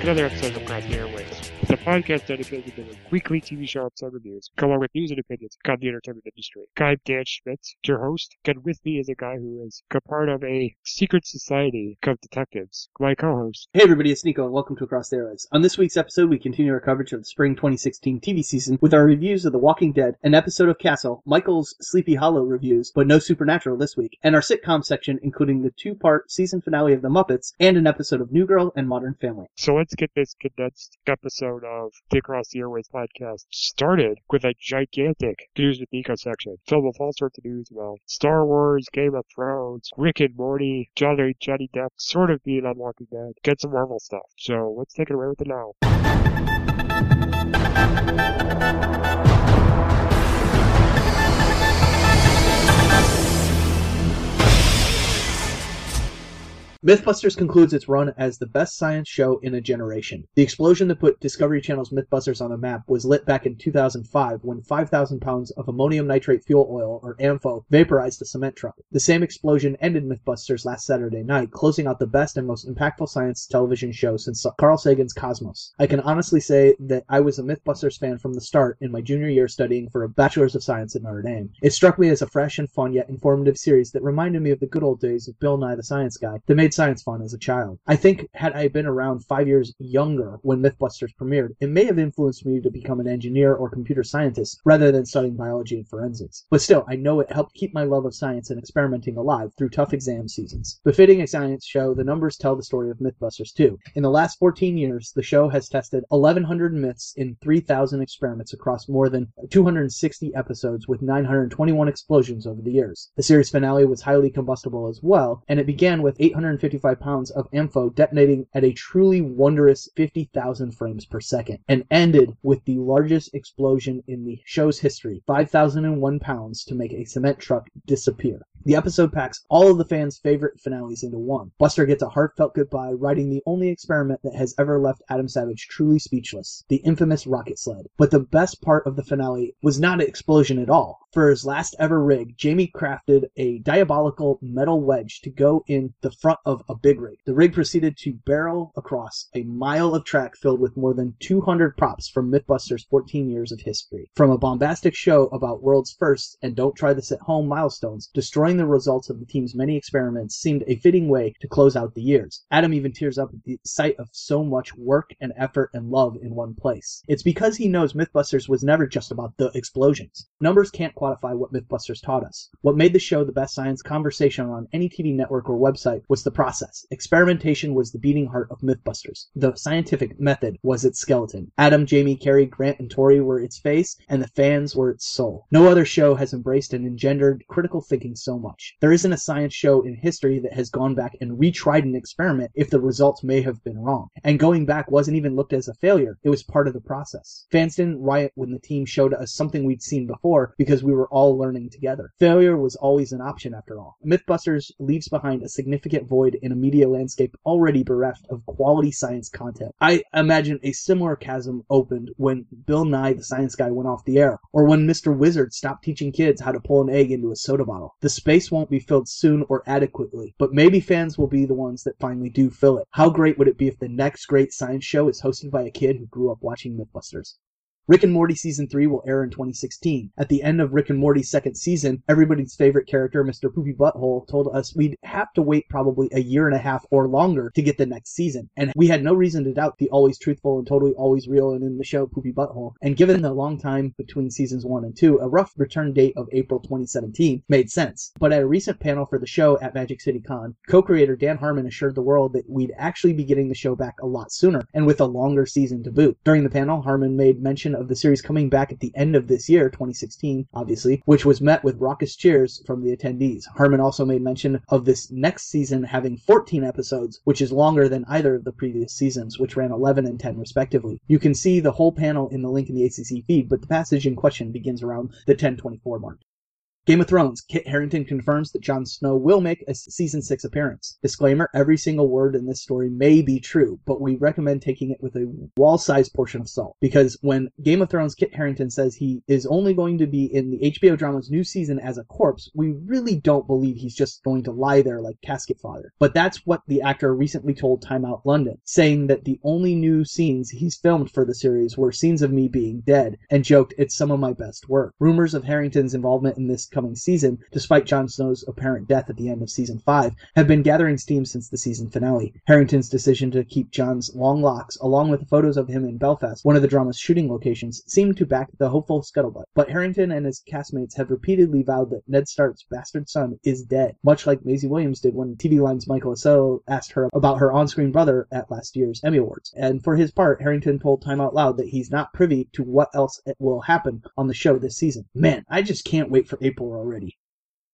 and welcome to another episode of the Airwaves. It's a podcast dedicated to the weekly TV show episode reviews, along with news and opinions on the entertainment industry. I'm Dan Schmitz, your host, and with me is a guy who is a part of a secret society of detectives, my co-host. Hey everybody, it's Nico and welcome to Across the Airwaves. On this week's episode, we continue our coverage of the spring 2016 TV season with our reviews of The Walking Dead, an episode of Castle, Michael's Sleepy Hollow reviews, but no Supernatural this week, and our sitcom section including the two-part season finale of The Muppets and an episode of New Girl and Modern Family. So let's get this condensed episode of the Across the Airwaves podcast started with a gigantic News with Nico section filled with all sorts of news about Star Wars, Game of Thrones, Rick and Morty, Johnny, Johnny Depp sort of being on Walking Dead, get some Marvel stuff. So let's take it away with it now. Mythbusters concludes its run as the best science show in a generation. The explosion that put Discovery Channel's Mythbusters on the map was lit back in 2005 when 5,000 pounds of ammonium nitrate fuel oil, or ANFO, vaporized a cement truck. The same explosion ended Mythbusters last Saturday night, closing out the best and most impactful science television show since Carl Sagan's Cosmos. I can honestly say that I was a Mythbusters fan from the start in my junior year studying for a Bachelor's of Science at Notre Dame. It struck me as a fresh and fun yet informative series that reminded me of the good old days of Bill Nye the Science Guy that made science fun as a child. I think had I been around five years younger when Mythbusters premiered, it may have influenced me to become an engineer or computer scientist rather than studying biology and forensics. But still, I know it helped keep my love of science and experimenting alive through tough exam seasons. Befitting a science show, the numbers tell the story of Mythbusters too. In the last 14 years, the show has tested 1,100 myths in 3,000 experiments across more than 260 episodes with 921 explosions over the years. The series finale was highly combustible as well, and it began with 855 pounds of ANFO detonating at a truly wondrous 50,000 frames per second, and ended with the largest explosion in the show's history 5,001 pounds to make a cement truck disappear. The episode packs all of the fans' favorite finales into one. Buster gets a heartfelt goodbye, riding the only experiment that has ever left Adam Savage truly speechless the infamous rocket sled. But the best part of the finale was not an explosion at all. For his last ever rig, Jamie crafted a diabolical metal wedge to go in the front of a big rig. The rig proceeded to barrel across a mile of track filled with more than 200 props from Mythbusters' 14 years of history. From a bombastic show about world's first and don't try this at home milestones, destroying the results of the team's many experiments seemed a fitting way to close out the years. Adam even tears up at the sight of so much work and effort and love in one place. It's because he knows Mythbusters was never just about the explosions. Numbers can't quantify what Mythbusters taught us. What made the show the best science conversation on any TV network or website was the process. Experimentation was the beating heart of Mythbusters. The scientific method was its skeleton. Adam, Jamie, Carrie, Grant, and Tori were its face, and the fans were its soul. No other show has embraced and engendered critical thinking so much. There isn't a science show in history that has gone back and retried an experiment if the results may have been wrong. And going back wasn't even looked as a failure, it was part of the process. Fans didn't riot when the team showed us something we'd seen before because we were all learning together. Failure was always an option after all. Mythbusters leaves behind a significant void in a media landscape already bereft of quality science content. I imagine a similar chasm opened when Bill Nye the Science Guy went off the air, or when Mr. Wizard stopped teaching kids how to pull an egg into a soda bottle. The space won't be filled soon or adequately, but maybe fans will be the ones that finally do fill it. How great would it be if the next great science show is hosted by a kid who grew up watching Mythbusters? Rick and Morty season 3 will air in 2016. At the end of Rick and Morty's second season, everybody's favorite character, Mr. Poopy Butthole, told us we'd have to wait probably a year and a half or longer to get the next season. And we had no reason to doubt the always truthful and totally always real and in the show Poopy Butthole. And given the long time between seasons 1 and 2, a rough return date of April 2017 made sense. But at a recent panel for the show at Magic City Con, co-creator Dan Harmon assured the world that we'd actually be getting the show back a lot sooner and with a longer season to boot. During the panel, Harmon made mention of the series coming back at the end of this year, 2016, obviously, which was met with raucous cheers from the attendees. Harmon also made mention of this next season having 14 episodes, which is longer than either of the previous seasons, which ran 11 and 10 respectively. You can see the whole panel in the link in the ACC feed, but the passage in question begins around the 1024 mark. Game of Thrones, Kit Harington confirms that Jon Snow will make a season 6 appearance. Disclaimer, every single word in this story may be true, but we recommend taking it with a wall-sized portion of salt. Because when Game of Thrones Kit Harington says he is only going to be in the HBO drama's new season as a corpse, we really don't believe he's just going to lie there like Casket Father. But that's what the actor recently told Time Out London, saying that the only new scenes he's filmed for the series were scenes of me being dead, and joked it's some of my best work. Rumors of Harington's involvement in this coming season, despite Jon Snow's apparent death at the end of season 5, have been gathering steam since the season finale. Harington's decision to keep Jon's long locks, along with the photos of him in Belfast, one of the drama's shooting locations, seemed to back the hopeful scuttlebutt. But Harington and his castmates have repeatedly vowed that Ned Stark's bastard son is dead, much like Maisie Williams did when TV Line's Michael Ausiello asked her about her on-screen brother at last year's Emmy Awards. And for his part, Harrington told Time Out Loud that he's not privy to what else will happen on the show this season. Man, I just can't wait for April already.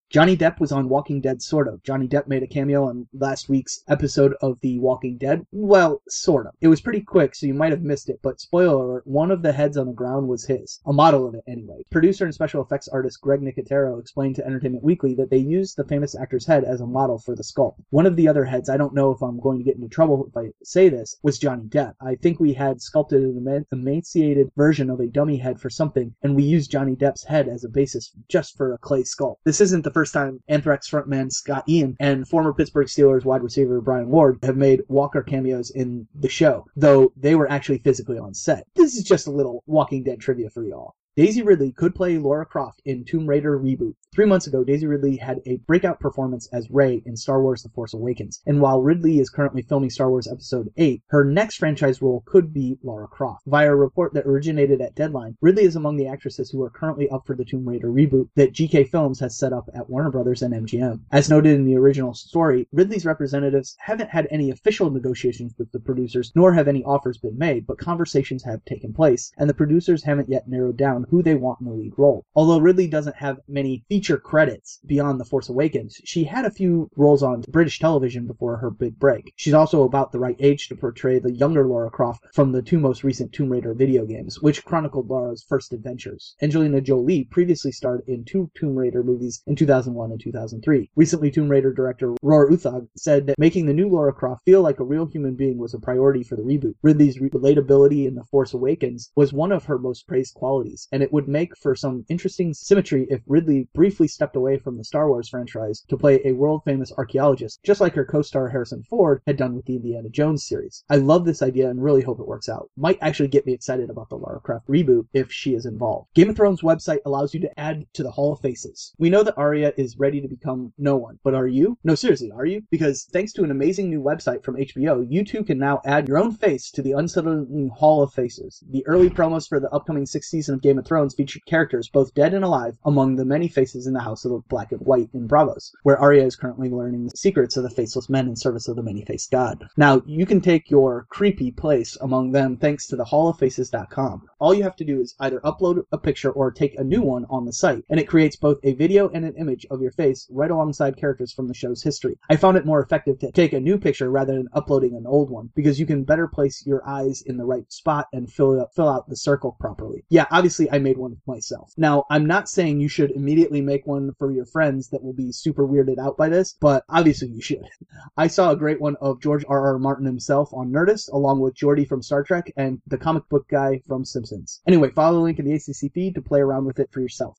Johnny Depp was on Walking Dead, sort of. Johnny Depp made a cameo on last week's episode of The Walking Dead. Well, sort of. It was pretty quick, so you might have missed it, but spoiler alert, one of the heads on the ground was his. A model of it, anyway. Producer and special effects artist Greg Nicotero explained to Entertainment Weekly that they used the famous actor's head as a model for the sculpt. One of the other heads, I don't know if I'm going to get into trouble if I say this, was Johnny Depp. I think we had sculpted an emaciated version of a dummy head for something, and we used Johnny Depp's head as a basis just for a clay sculpt. This isn't the first time Anthrax frontman Scott Ian and former Pittsburgh Steelers wide receiver Brian Ward have made Walker cameos in the show, though they were actually physically on set. This is just a little Walking Dead trivia for y'all. Daisy Ridley could play Lara Croft in Tomb Raider reboot. Three months ago, Daisy Ridley had a breakout performance as Rey in Star Wars The Force Awakens, and while Ridley is currently filming Star Wars Episode 8, her next franchise role could be Lara Croft. Via a report that originated at Deadline, Ridley is among the actresses who are currently up for the Tomb Raider reboot that GK Films has set up at Warner Brothers and MGM. As noted in the original story, Ridley's representatives haven't had any official negotiations with the producers, nor have any offers been made, but conversations have taken place, and the producers haven't yet narrowed down who they want in the lead role. Although Ridley doesn't have many feature credits beyond The Force Awakens, she had a few roles on British television before her big break. She's also about the right age to portray the younger Lara Croft from the two most recent Tomb Raider video games, which chronicled Lara's first adventures. Angelina Jolie previously starred in two Tomb Raider movies in 2001 and 2003. Recently, Tomb Raider director Roar Uthaug said that making the new Lara Croft feel like a real human being was a priority for the reboot. Ridley's relatability in The Force Awakens was one of her most praised qualities, and it would make for some interesting symmetry if Ridley briefly stepped away from the Star Wars franchise to play a world famous archaeologist, just like her co star Harrison Ford had done with the Indiana Jones series. I love this idea and really hope it works out. Might actually get me excited about the Lara Croft reboot if she is involved. Game of Thrones website allows you to add to the Hall of Faces. We know that Arya is ready to become no one, but are you? No, seriously, are you? Because thanks to an amazing new website from HBO, you too can now add your own face to the unsettling Hall of Faces. The early promos for the upcoming sixth season of Game of Thrones featured characters, both dead and alive, among the many faces in the House of the Black and White in Braavos, where Arya is currently learning the secrets of the faceless men in service of the many-faced god. Now, you can take your creepy place among them thanks to the halloffaces.com. All you have to do is either upload a picture or take a new one on the site, and it creates both a video and an image of your face right alongside characters from the show's history. I found it more effective to take a new picture rather than uploading an old one because you can better place your eyes in the right spot and fill out, fill out the circle properly. Yeah, obviously made one myself. Now, I'm not saying you should immediately make one for your friends that will be super weirded out by this, but obviously you should. I saw a great one of George R. R. Martin himself on Nerdist, along with Geordi from Star Trek and the comic book guy from Simpsons. Anyway, follow the link in the ACC feed to play around with it for yourself.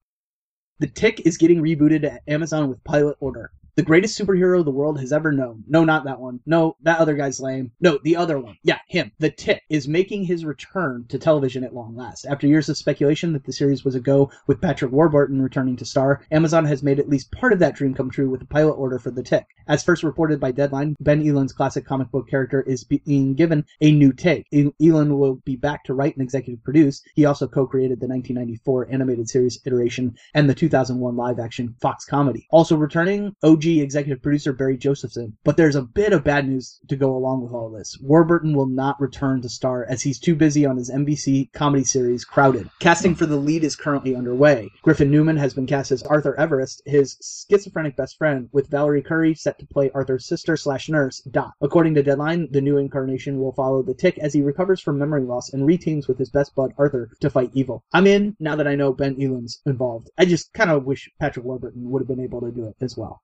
The Tick is getting rebooted at Amazon with pilot order. The greatest superhero the world has ever known. No, not that one. No, that other guy's lame. No, the other one. Yeah, him. The Tick is making his return to television at long last. After years of speculation that the series was a go with Patrick Warburton returning to star, Amazon has made at least part of that dream come true with a pilot order for The Tick. As first reported by Deadline, Ben Edlund's classic comic book character is being given a new take. Eland will be back to write and executive produce. He also co-created the 1994 animated series iteration and the 2001 live-action Fox comedy. Also returning, OG Executive producer Barry Josephson. But there's a bit of bad news to go along with all this. Warburton will not return to star as he's too busy on his NBC comedy series Crowded. Casting for the lead is currently underway. Griffin Newman has been cast as Arthur Everest, his schizophrenic best friend, with Valorie Curry set to play Arthur's sister slash nurse, Dot. According to Deadline, the new incarnation will follow the tick as he recovers from memory loss and reteams with his best bud Arthur to fight evil. I'm in now that I know Ben Edlund's involved. I just kind of wish Patrick Warburton would have been able to do it as well.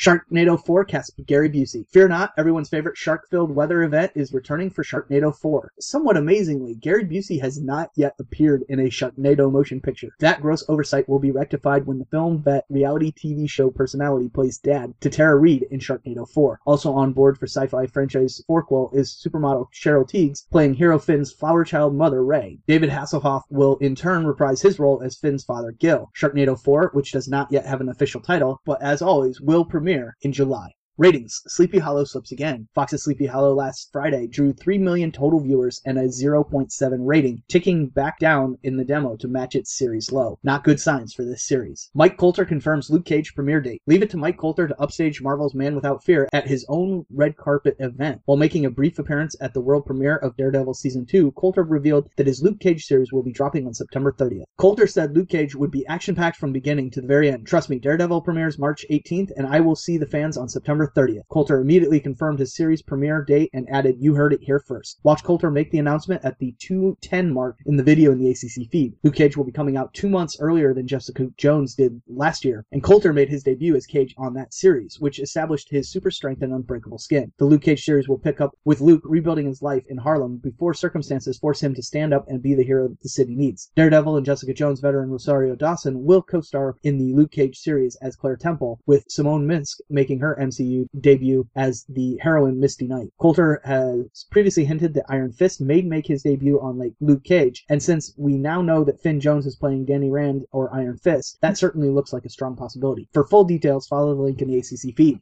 Sharknado 4 cast Gary Busey. Fear not, everyone's favorite shark-filled weather event is returning for Sharknado 4. Somewhat amazingly, Gary Busey has not yet appeared in a Sharknado motion picture. That gross oversight will be rectified when the film vet reality TV show personality plays dad to Tara Reid in Sharknado 4. Also on board for sci-fi franchise Forquel is supermodel Cheryl Tiegs playing hero Finn's flower child mother Ray. David Hasselhoff will in turn reprise his role as Finn's father Gil. Sharknado 4, which does not yet have an official title, but as always will premiere in July. Ratings Sleepy Hollow slips again. Fox's Sleepy Hollow last Friday drew 3 million total viewers and a 0.7 rating, ticking back down in the demo to match its series low. Not good signs for this series. Mike Colter confirms Luke Cage premiere date. Leave it to Mike Colter to upstage Marvel's Man Without Fear at his own red carpet event. While making a brief appearance at the world premiere of Daredevil Season 2, Colter revealed that his Luke Cage series will be dropping on September 30th. Colter said Luke Cage would be action packed from beginning to the very end. Trust me, Daredevil premieres March 18th, and I will see the fans on September 30th. Colter immediately confirmed his series premiere date and added, You heard it here first. Watch Colter make the announcement at the 210 mark in the video in the ACC feed. Luke Cage will be coming out two months earlier than Jessica Jones did last year, and Colter made his debut as Cage on that series, which established his super strength and unbreakable skin. The Luke Cage series will pick up with Luke rebuilding his life in Harlem before circumstances force him to stand up and be the hero that the city needs. Daredevil and Jessica Jones veteran Rosario Dawson will co-star in the Luke Cage series as Claire Temple, with Simone Missick making her MCU debut as the heroine Misty Knight. Colter has previously hinted that Iron Fist may make his debut on like Luke Cage, and since we now know that Finn Jones is playing Danny Rand or Iron Fist, that certainly looks like a strong possibility. For full details, follow the link in the ACC feed.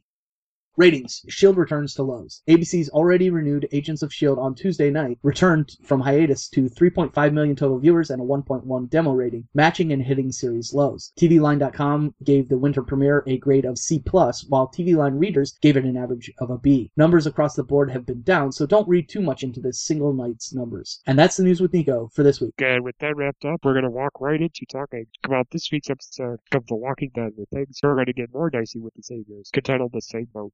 Ratings Shield returns to lows. ABC's already renewed Agents of Shield on Tuesday night returned from hiatus to 3.5 million total viewers and a 1.1 demo rating, matching and hitting series lows. TVLine.com gave the winter premiere a grade of C+, while TVLine readers gave it an average of a B. Numbers across the board have been down, so don't read too much into this single night's numbers. And that's the news with Nico for this week. And with that wrapped up, we're going to walk right into talking about this week's episode of The Walking Dead, where things are going to get more dicey with the Saviors, entitled The Same Boat.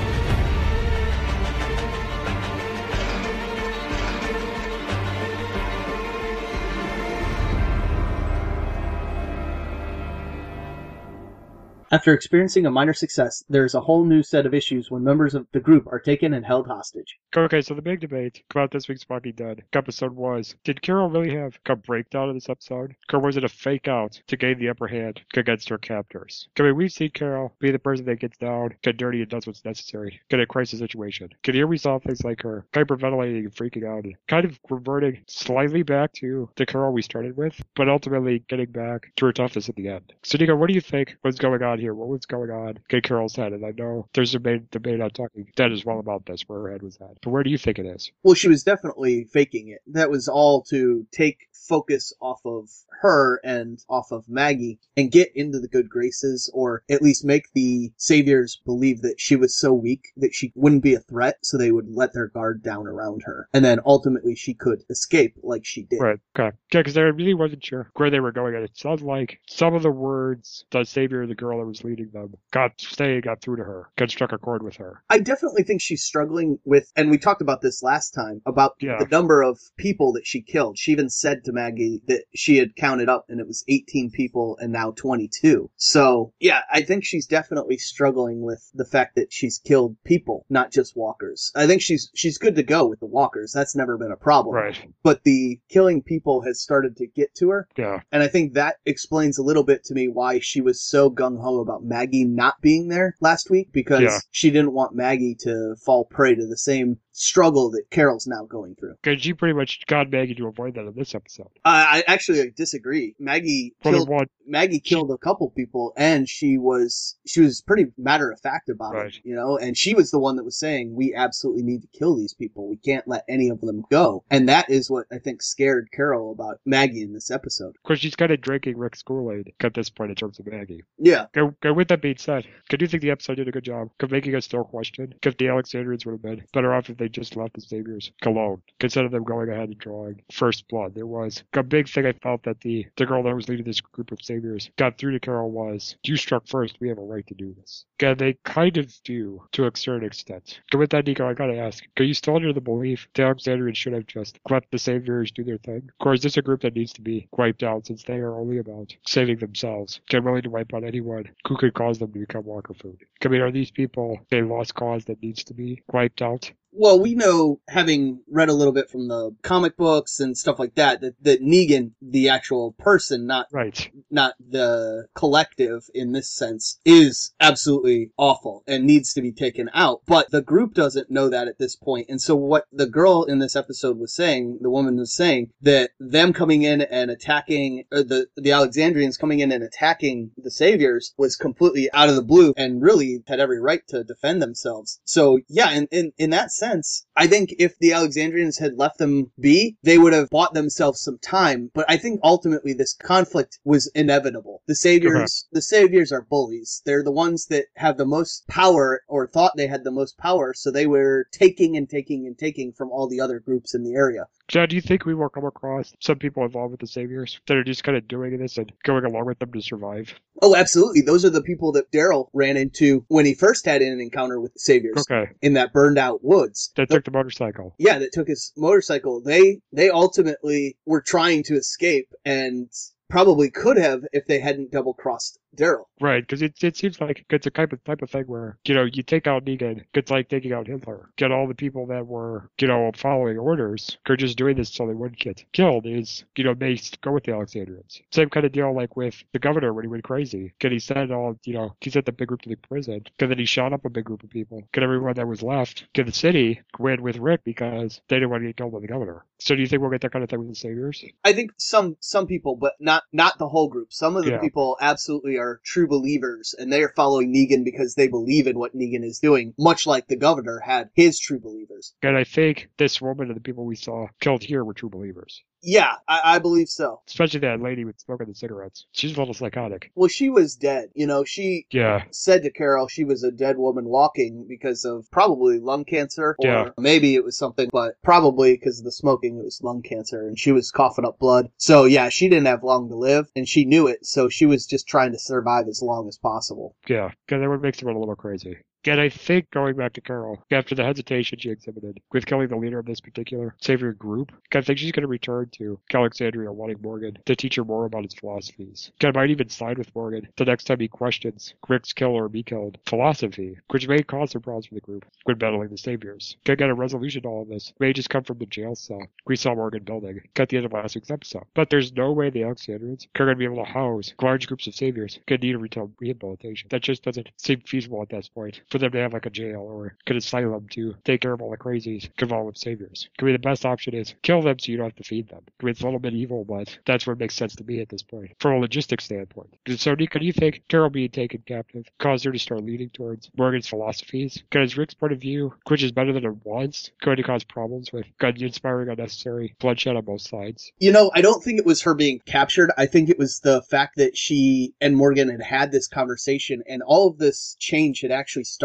After experiencing a minor success, there is a whole new set of issues when members of the group are taken and held hostage. Okay, so the big debate about this week's Walking Dead episode was Did Carol really have a breakdown in this episode? Or was it a fake out to gain the upper hand against her captors? I mean, we've seen Carol be the person that gets down, get dirty, and does what's necessary, get a crisis situation. Can here we saw things like her hyperventilating and freaking out, and kind of reverting slightly back to the Carol we started with, but ultimately getting back to her toughness at the end. So, Nico, what do you think was going on here? What was going on in Carol's head? And I know there's a debate, debate on talking dead as well about this, where her head was at. But where do you think it is? Well, she was definitely faking it. That was all to take focus off of her and off of Maggie and get into the good graces or at least make the saviors believe that she was so weak that she wouldn't be a threat so they would let their guard down around her. And then ultimately she could escape like she did. Right. Okay. Yeah, because I really wasn't sure where they were going. And it sounds like some of the words the savior, the girl was leading them, got stay, got through to her, got struck a chord with her. I definitely think she's struggling with, and we talked about this last time, about Yeah. the number of people that she killed. She even said to Maggie that she had counted up and it was 18 people and now 22. So, yeah, I think she's definitely struggling with the fact that she's killed people, not just walkers. I think she's, she's good to go with the walkers. That's never been a problem. Right. But the killing people has started to get to her. Yeah. And I think that explains a little bit to me why she was so gung ho about Maggie not being there last week because Yeah. she didn't want Maggie to fall prey to the same struggle that Carol's now going through. Because she pretty much got Maggie to avoid that in this episode. Uh, I actually disagree. Maggie For killed Maggie killed a couple people, and she was she was pretty matter of fact about Right. it, you know. And she was the one that was saying, "We absolutely need to kill these people. We can't let any of them go." And that is what I think scared Carol about Maggie in this episode. of course, she's kind of drinking Rick's Kool-Aid at this point in terms of Maggie. Yeah, Go, go with that being said, could you think the episode did a good job of making us still question if the Alexandrians would have been better off if they just left the Saviors alone, instead of them going ahead and drawing first blood? There was a big thing I felt that the, the girl that was leading this group of Saviors got through to Carol was, you struck first, we have a right to do this. And they kind of do to a certain extent. Go with that, Nico, I gotta ask, are you still under the belief the Alexandrians should have just let the Saviors do their thing? Of course, this is a group that needs to be wiped out since they are only about saving themselves. They're willing to wipe out anyone who could cause them to become walker food. I mean, are these people a lost cause that needs to be wiped out? Well, we know, having read a little bit from the comic books and stuff like that, that, that Negan, the actual person, not Right. not the collective in this sense, is absolutely awful and needs to be taken out. But the group doesn't know that at this point. And so what the girl in this episode was saying, the woman was saying that them coming in and attacking, the, the Alexandrians coming in and attacking the saviors was completely out of the blue and really had every right to defend themselves. So yeah, in, in, in that sense, I think if the Alexandrians had left them be, they would have bought themselves some time. But I think ultimately this conflict was inevitable. The saviors, the saviors are bullies. They're the ones that have the most power or thought they had the most power. So they were taking and taking and taking from all the other groups in the area. John, do you think we will come across some people involved with the Saviors that are just kind of doing this and going along with them to survive? Oh, absolutely. Those are the people that Daryl ran into when he first had an encounter with the saviors Okay. in that burned out woods. That took the motorcycle. yeah, that took his motorcycle. They they ultimately were trying to escape and probably could have if they hadn't double crossed Daryl. Right, because it, it seems like it's a type of type of thing where you know you take out Negan, it's like taking out Hitler. Get all the people that were you know following orders, are just doing this so they wouldn't get killed. Is you know they go with the Alexandrians. Same kind of deal like with the governor when he went crazy. Because he sent all you know he sent the big group to the prison. Because then he shot up a big group of people. Because everyone that was left to the city went with Rick because they didn't want to get killed by the governor. So do you think we'll get that kind of thing with the saviors? I think some some people, but not not the whole group. Some of the Yeah. people absolutely are true believers, and they are following Negan because they believe in what Negan is doing, much like the governor had his true believers. And I think this woman and the people we saw killed here were true believers. Yeah, I, I believe so. Especially that lady with smoking the cigarettes. She's a little psychotic. Well, she was dead. You know, she Yeah. said to Carol she was a dead woman walking because of probably lung cancer, or Yeah. maybe it was something, but probably because of the smoking, it was lung cancer, and she was coughing up blood. So yeah, she didn't have long to live, and she knew it, so she was just trying to survive as long as possible. Yeah, because that would make someone a little crazy. And I think going back to Carol, after the hesitation she exhibited with killing the leader of this particular savior group, I think she's going to return to Alexandria wanting Morgan to teach her more about his philosophies. I might even side with Morgan the next time he questions Rick's kill or be killed philosophy, which may cause some problems for the group when battling the saviors. Can get a resolution to all of this may just come from the jail cell we saw Morgan building at the end of last week's episode. But there's no way the Alexandrians are going to be able to house large groups of saviors could need a retail rehabilitation. That just doesn't seem feasible at this point for them to have like a jail or an asylum to take care of all the crazies involved with saviors. Could be the best option is kill them so you don't have to feed them. I mean, it's a little bit evil, but that's what makes sense to me at this point from a logistics standpoint. So, Nico, do you think Carol being taken captive caused her to start leaning towards Morgan's philosophies? Because Rick's point of view, which is better than it was, going to cause problems with inspiring unnecessary bloodshed on both sides. You know, I don't think it was her being captured. I think it was the fact that she and Morgan had had this conversation, and all of this change had actually started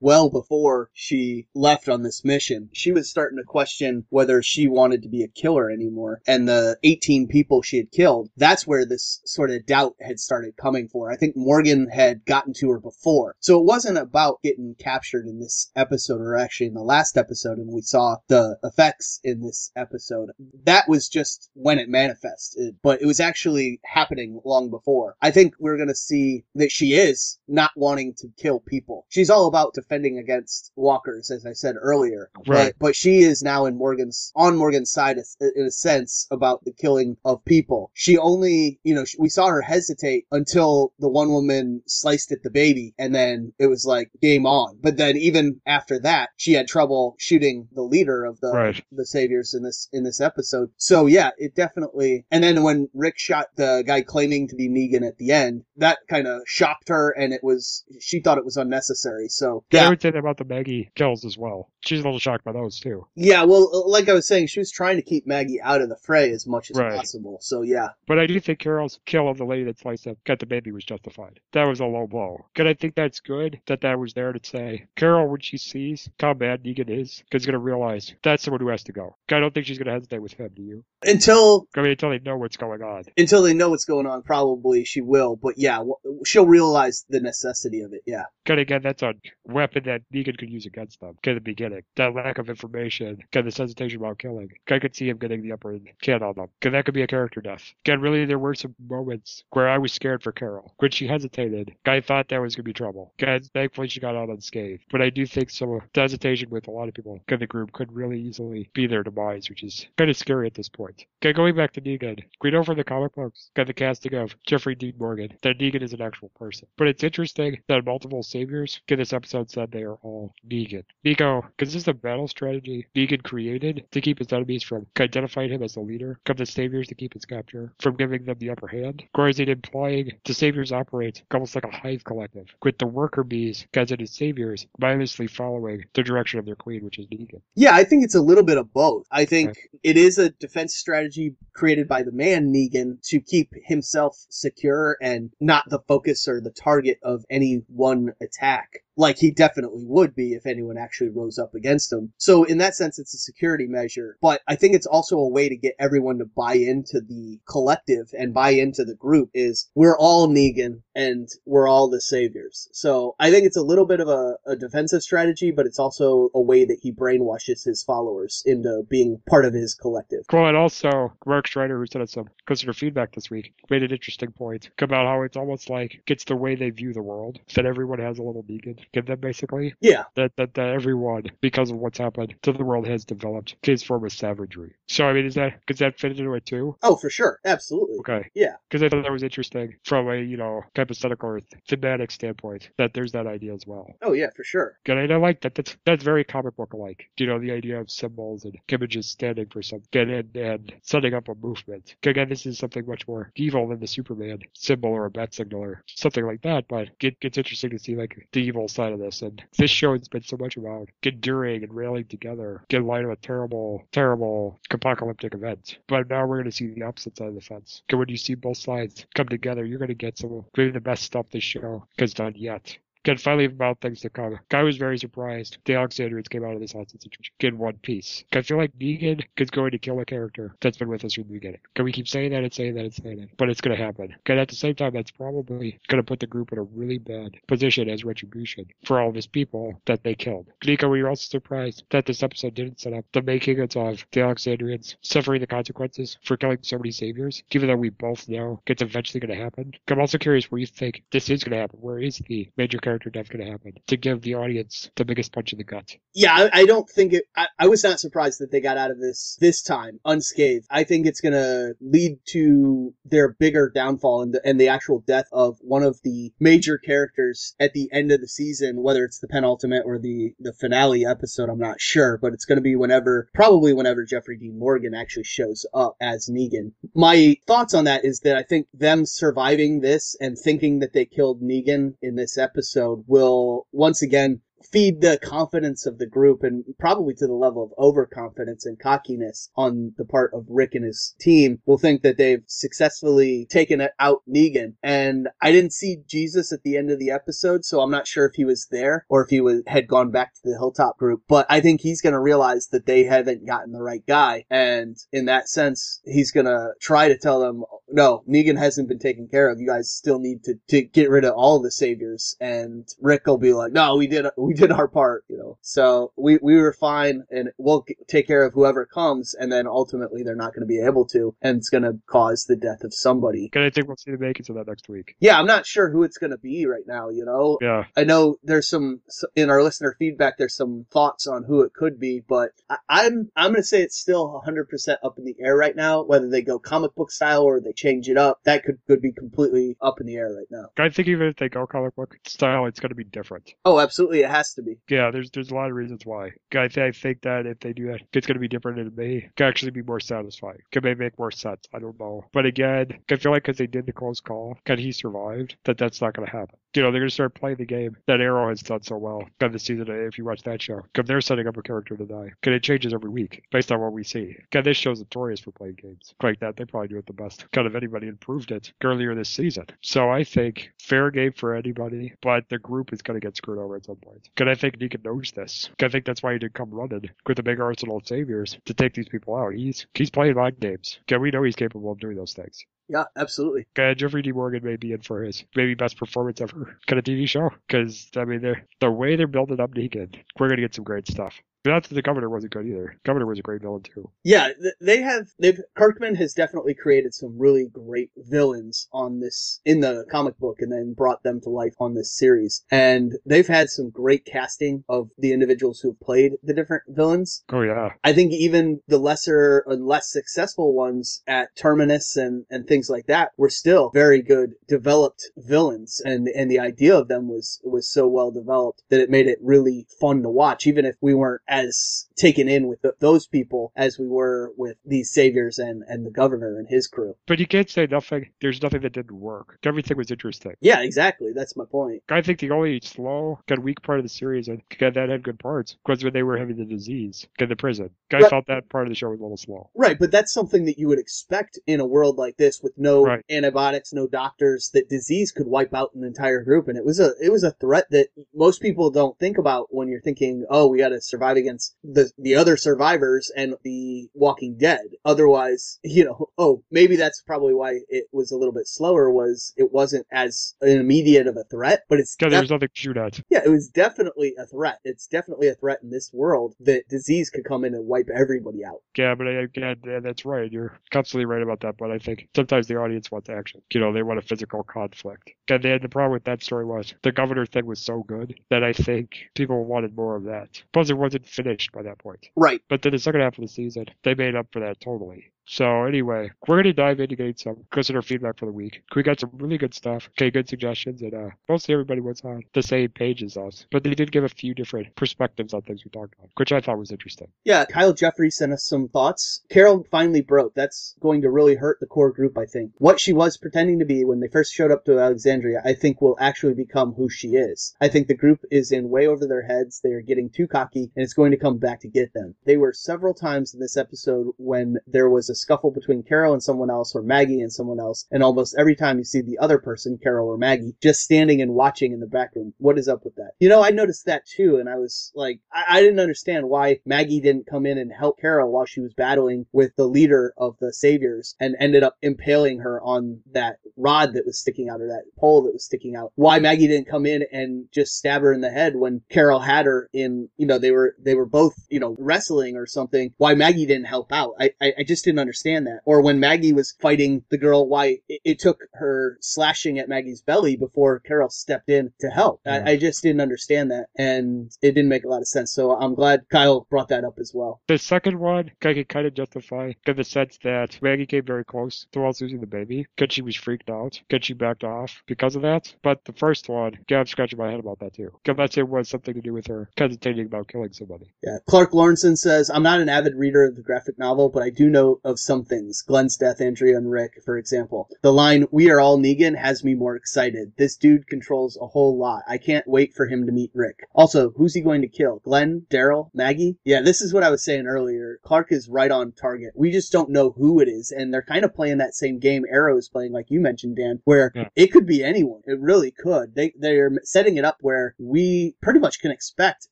well before she left on this mission. She was starting to question whether she wanted to be a killer anymore, and the 18 people she had killed, that's where this sort of doubt had started coming for. I think Morgan had gotten to her before. So it wasn't about getting captured in this episode, or actually in the last episode, and we saw the effects in this episode. That was just when it manifested, but it was actually happening long before. I think we're gonna see that she is not wanting to kill people. She's all about defending against walkers, as I said earlier. Right. But, but she is now in Morgan's on Morgan's side in a sense about the killing of people. She only, you know, we saw her hesitate until the one woman sliced at the baby, and then it was like game on. But then even after that, she had trouble shooting the leader of the Right. the saviors in this in this episode. So yeah, it definitely. And then when Rick shot the guy claiming to be Negan at the end, that kind of shocked her, and it was she thought it was unnecessary. So yeah, would say that about the Maggie kills as well. She's a little shocked by those too. yeah. Well, uh, like I was saying, she was trying to keep Maggie out of the fray as much as Right. possible. So yeah, But I do think Carol's kill of the lady that sliced up got the baby was justified. That was a low blow. Can I think that's good that that was there to say Carol when she sees how bad Negan is, is going to realize that's someone who has to go. I don't think she's going to hesitate with him. Do you? until I mean, until they know what's going on. until they know what's going on, probably she will. But yeah, she'll realize the necessity of it. Yeah. Because again, that's a weapon that Negan could use against them at the beginning. That lack of information, kind of hesitation about killing. I could see him getting the upper hand can on them. Because that could be a character death. Again, really, there were some moments where I was scared for Carol. When she hesitated, I thought that was going to be trouble. Again, thankfully she got out unscathed. But I do think some the hesitation with a lot of people in the group could really easily be their demise, which is kind of scary at this point. Okay, going back to Negan, we know from the comic books, got the casting of Jeffrey Dean Morgan, that Negan is an actual person. But it's interesting that multiple saviors in this episode said they are all because this is a battle strategy Negan created to keep his enemies from identifying him as the leader, come the saviors to keep his capture, from giving them the upper hand, or is implying the saviors operate almost like a hive collective, with the worker bees, is saviors, mindlessly following the direction of their queen, which is Negan. Yeah, I think it's a little bit of both. I think Okay. it is a defense strategy created by the man Negan to keep himself secure and not the focus or the target of any one attack. Like he definitely would be if anyone actually rose up against him. So in that sense, it's a security measure. But I think it's also a way to get everyone to buy into the collective and buy into the group is we're all Negan and we're all the saviors. So I think it's a little bit of a, a defensive strategy, but it's also a way that he brainwashes his followers into being part of his collective. Well, and also, Mark Strider, who sent us some consider feedback this week, made an interesting point about how it's almost like it's the way they view the world, that everyone has a little Negan in them, basically. Yeah, That, that, that everyone, because of what's happened to the world, has developed his form of savagery. So, I mean, is that, does that fit into it too? Oh, for sure. Absolutely. Okay. Yeah. Because I thought that was interesting from a, you know, hypothetical or thematic standpoint, that there's that idea as well. Oh, yeah, for sure. And I like that. That's that's very comic book like. You know, the idea of symbols and images standing for something and, and setting up a movement. Again, this is something much more evil than the Superman symbol or a bat signal or something like that. But it, it's interesting to see like the evil side of this. And this show has been so much about enduring and railing together in light of a terrible, terrible apocalyptic event. But now we're going to see the opposite side of the fence. When you see both sides come together, you're going to get some maybe the best stuff this show has done yet. Again, finally about things to come. Guy was very surprised the Alexandrians came out of this hostage situation in one piece. I feel like Negan is going to kill a character that's been with us from the beginning. Can we keep saying that and saying that and saying it? But it's going to happen. And at the same time, that's probably going to put the group in a really bad position as retribution for all of his people that they killed. Nico, were you also surprised that this episode didn't set up the making of the Alexandrians suffering the consequences for killing so many saviors, given that we both know it's eventually going to happen? I'm also curious where you think this is going to happen. Where is the major character death going to happen to give the audience the biggest punch in the gut? Yeah, I, I don't think it. I, I was not surprised that they got out of this this time unscathed. I think it's going to lead to their bigger downfall and the, and the actual death of one of the major characters at the end of the season, whether it's the penultimate or the the finale episode. I'm not sure, but it's going to be whenever, probably whenever Jeffrey Dean Morgan actually shows up as Negan. My thoughts on that is that I think them surviving this and thinking that they killed Negan in this episode will once again feed the confidence of the group and probably to the level of overconfidence and cockiness on the part of Rick and his team will think that they've successfully taken out Negan. And I didn't see Jesus at the end of the episode, so I'm not sure if he was there or if he was, had gone back to the Hilltop group, but I think he's going to realize that they haven't gotten the right guy. And in that sense, he's going to try to tell them no, Negan hasn't been taken care of. You guys still need to, to get rid of all the saviors. And Rick will be like, no, we did, we did our part, you know. So we, we were fine and we'll take care of whoever comes. And then ultimately they're not going to be able to. And it's going to cause the death of somebody. And I think we'll see the makings of that next week. Yeah, I'm not sure who it's going to be right now, you know. Yeah. I know there's some in our listener feedback. There's some thoughts on who it could be, but I, I'm I'm going to say it's still 100 percent up in the air right now. Whether they go comic book style or they change it up, that could could be completely up in the air right now. I think even if they go comic book style, it's going to be different. Oh, absolutely, it has to be. Yeah, there's there's a lot of reasons why. I, th- I think that if they do that, it's going to be different and it could actually be more satisfying. Could may make more sense. I don't know. But again, I feel like because they did the close call, and he survived, that that's not going to happen. You know, they're going to start playing the game that Arrow has done so well. Got the season, if you watch that show, because they're setting up a character to die. Because it changes every week based on what we see. God, this show's notorious for playing games like that. They probably do it the best. Kind of anybody improved it earlier this season. So I think fair game for anybody, but the group is going to get screwed over at some point. Because I think Negan knows this. I think that's why he didn't come running with the big arsenal of saviors to take these people out. He's he's playing mind games. Okay, we know he's capable of doing those things. Yeah, absolutely. Uh, Jeffrey D. Morgan may be in for his maybe best performance ever kind of TV show. Because, I mean, they're, the way they're building up Negan, we're going to get some great stuff. But not that the governor wasn't good either. Governor was a great villain too. Yeah, they have. They've Kirkman has definitely created some really great villains on this in the comic book, and then brought them to life on this series. And they've had some great casting of the individuals who have played the different villains. Oh yeah, I think even the lesser and less successful ones at Terminus and, and things like that were still very good developed villains and and the idea of them was was so well developed that it made it really fun to watch even if we weren't as taken in with th those people as we were with these saviors and and the governor and his crew. but you can't say nothing. There's nothing that didn't work. Everything was interesting. Yeah, exactly. That's my point. I think the only slow, of weak part of the series, and God, that had good parts, was when they were having the disease in the prison. I Right. felt that part of the show was a little slow. Right, but that's something that you would expect in a world like this with no Right. antibiotics, no doctors, that disease could wipe out an entire group. And it was a it was a threat that most people don't think about when you're thinking, oh, we got to survive against the the other survivors and the Walking Dead. Otherwise, you know, oh, maybe that's probably why it was a little bit slower. Was it wasn't as immediate of a threat, but it's God, def- there's nothing to shoot at. yeah, it was definitely a threat. It's definitely a threat in this world that disease could come in and wipe everybody out. Yeah, but I- yeah, that's right. You're absolutely right about that. But I think sometimes the audience wants action. You know, they want a physical conflict. And the, the problem with that story was the governor thing was so good that I think people wanted more of that. Plus, it wasn't finished by that point. Right. But then the second half of the season, they made up for that totally. So anyway, we're gonna dive into getting some listener feedback for the week. We got some really good stuff. Okay, good suggestions, and uh, mostly everybody was on the same page as us. But they did give a few different perspectives on things we talked about, which I thought was interesting. Yeah, Kyle Jeffrey sent us some thoughts. Carol finally broke. That's going to really hurt the core group, I think. What she was pretending to be when they first showed up to Alexandria, I think will actually become who she is. I think the group is in way over their heads. They are getting too cocky, and it's going to come back to get them. They were several times in this episode when there was a scuffle between Carol and someone else, or Maggie and someone else, and almost every time you see the other person, Carol or Maggie, just standing and watching in the back room. What is up with that? You know, I noticed that too, and I was like, I, I didn't understand why Maggie didn't come in and help Carol while she was battling with the leader of the Saviors and ended up impaling her on that rod that was sticking out or that pole that was sticking out. Why Maggie didn't come in and just stab her in the head when Carol had her in, you know, they were, they were both, you know, wrestling or something. Why Maggie didn't help out. I, I, I just didn't understand that. Or when Maggie was fighting the girl, why it, it took her slashing at Maggie's belly before Carol stepped in to help. Yeah. I, I just didn't understand that and it didn't make a lot of sense. So I'm glad Kyle brought that up as well. The second one, I can kind of justify in the sense that Maggie came very close to almost losing the baby because she was freaked out, because she backed off because of that. But the first one, yeah, I'm scratching my head about that too. Because it was something to do with her hesitating about killing somebody. Yeah. Clark Lawrenson says, I'm not an avid reader of the graphic novel, but I do know of some things. Glenn's death, Andrea and Rick, for example. The line, we are all Negan, has me more excited. This dude controls a whole lot. I can't wait for him to meet Rick. Also, who's he going to kill? Glenn? Daryl? Maggie? Yeah, this is what I was saying earlier. Clark is right on target. We just don't know who it is, and they're kind of playing that same game Arrow is playing, like you mentioned, Dan, where Yeah. it could be anyone. It really could. They they're setting it up where we pretty much can expect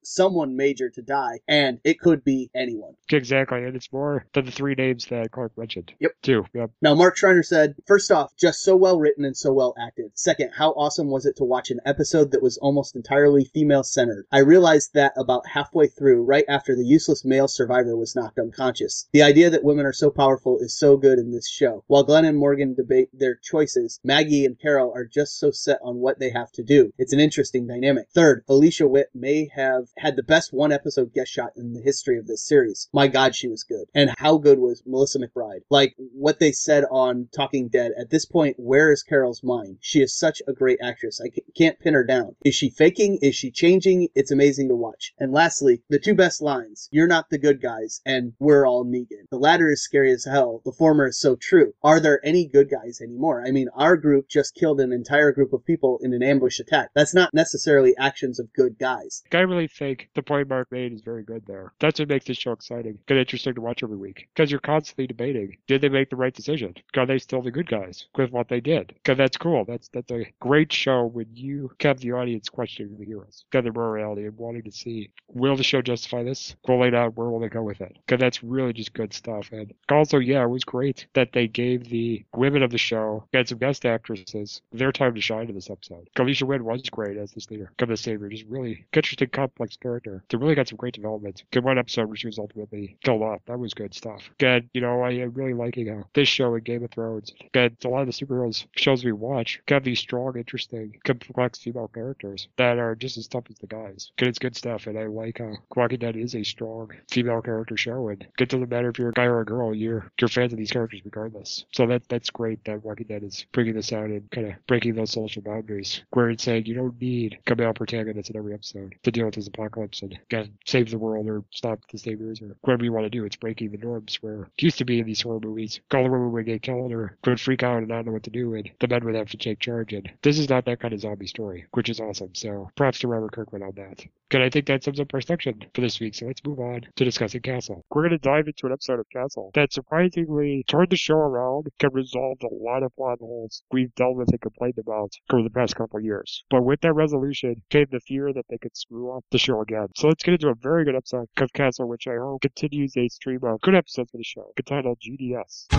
someone major to die, and it could be anyone. Exactly, and it's more than the three names that Clark mentioned. Yep. Too. Yep. Now, Mark Schreiner said, first off, just so well written and so well acted. Second, how awesome was it to watch an episode that was almost entirely female centered? I realized that about halfway through, right after the useless male survivor was knocked unconscious. The idea that women are so powerful is so good in this show. While Glenn and Morgan debate their choices, Maggie and Carol are just so set on what they have to do. It's an interesting dynamic. Third, Alicia Witt may have had the best one episode guest shot in the history of this series. My god, she was good. And how good was Melissa McBride? Like what they said on Talking Dead, at this point, where is Carol's mind? She is such a great actress. I can't pin her down. Is she faking? Is she changing? It's amazing to watch. And lastly, the two best lines. You're not the good guys, and we're all Negan. The latter is scary as hell. The former is so true. Are there any good guys anymore? I mean, our group just killed an entire group of people in an ambush attack. That's not necessarily actions of good guys. I really think the point Mark made is very good there. That's what makes this show exciting and interesting to watch every week. Because you're constantly debating, did they make the right decision? Are they still the good guys with what they did? Because that's cool. That's that's a great show when you have the audience questioning the heroes, got their morality and wanting to see, will the show justify this? Will they not? Where will they go with it? Because that's really just good stuff. And also, yeah, it was great that they gave the women of the show and some guest actresses their time to shine in this episode. Alicia Witt was great as this leader, come the savior, just really interesting, complex character. They really got some great development. Good one episode where she was ultimately killed off. That was good stuff. Good, you know, I really liking how uh, this show and Game of Thrones, good, a lot of the superheroes shows we watch have these strong, interesting, complex female characters that are just as tough as the guys. Good, it's good stuff, and I like how Walking Dead is a strong female character show, and it doesn't matter if you're a guy or a girl, you're you're fans of these characters regardless. So that that's great that Walking Dead is bringing this out and kind of breaking those social boundaries, where it's saying you don't need a male protagonist in every episode to deal with this apocalypse and again, save the world or stop the saviors or whatever you want to do. It's breaking the norms where it used to be in these horror movies. Woman would get killed or would freak out and not know what to do, and the men would have to take charge. And this is not that kind of zombie story, which is awesome. So props to Robert Kirkman on that. Good, I think that sums up our section for this week. So let's move on to discussing Castle. We're going to dive into an episode of Castle that surprisingly turned the show around and resolve a lot of plot holes we've dealt with and complained about over the past couple years. But with that resolution came the fear that they could screw up the show again. So let's get into a very good episode of Castle, which I hope continues a stream of good episodes for the show, entitled GDS.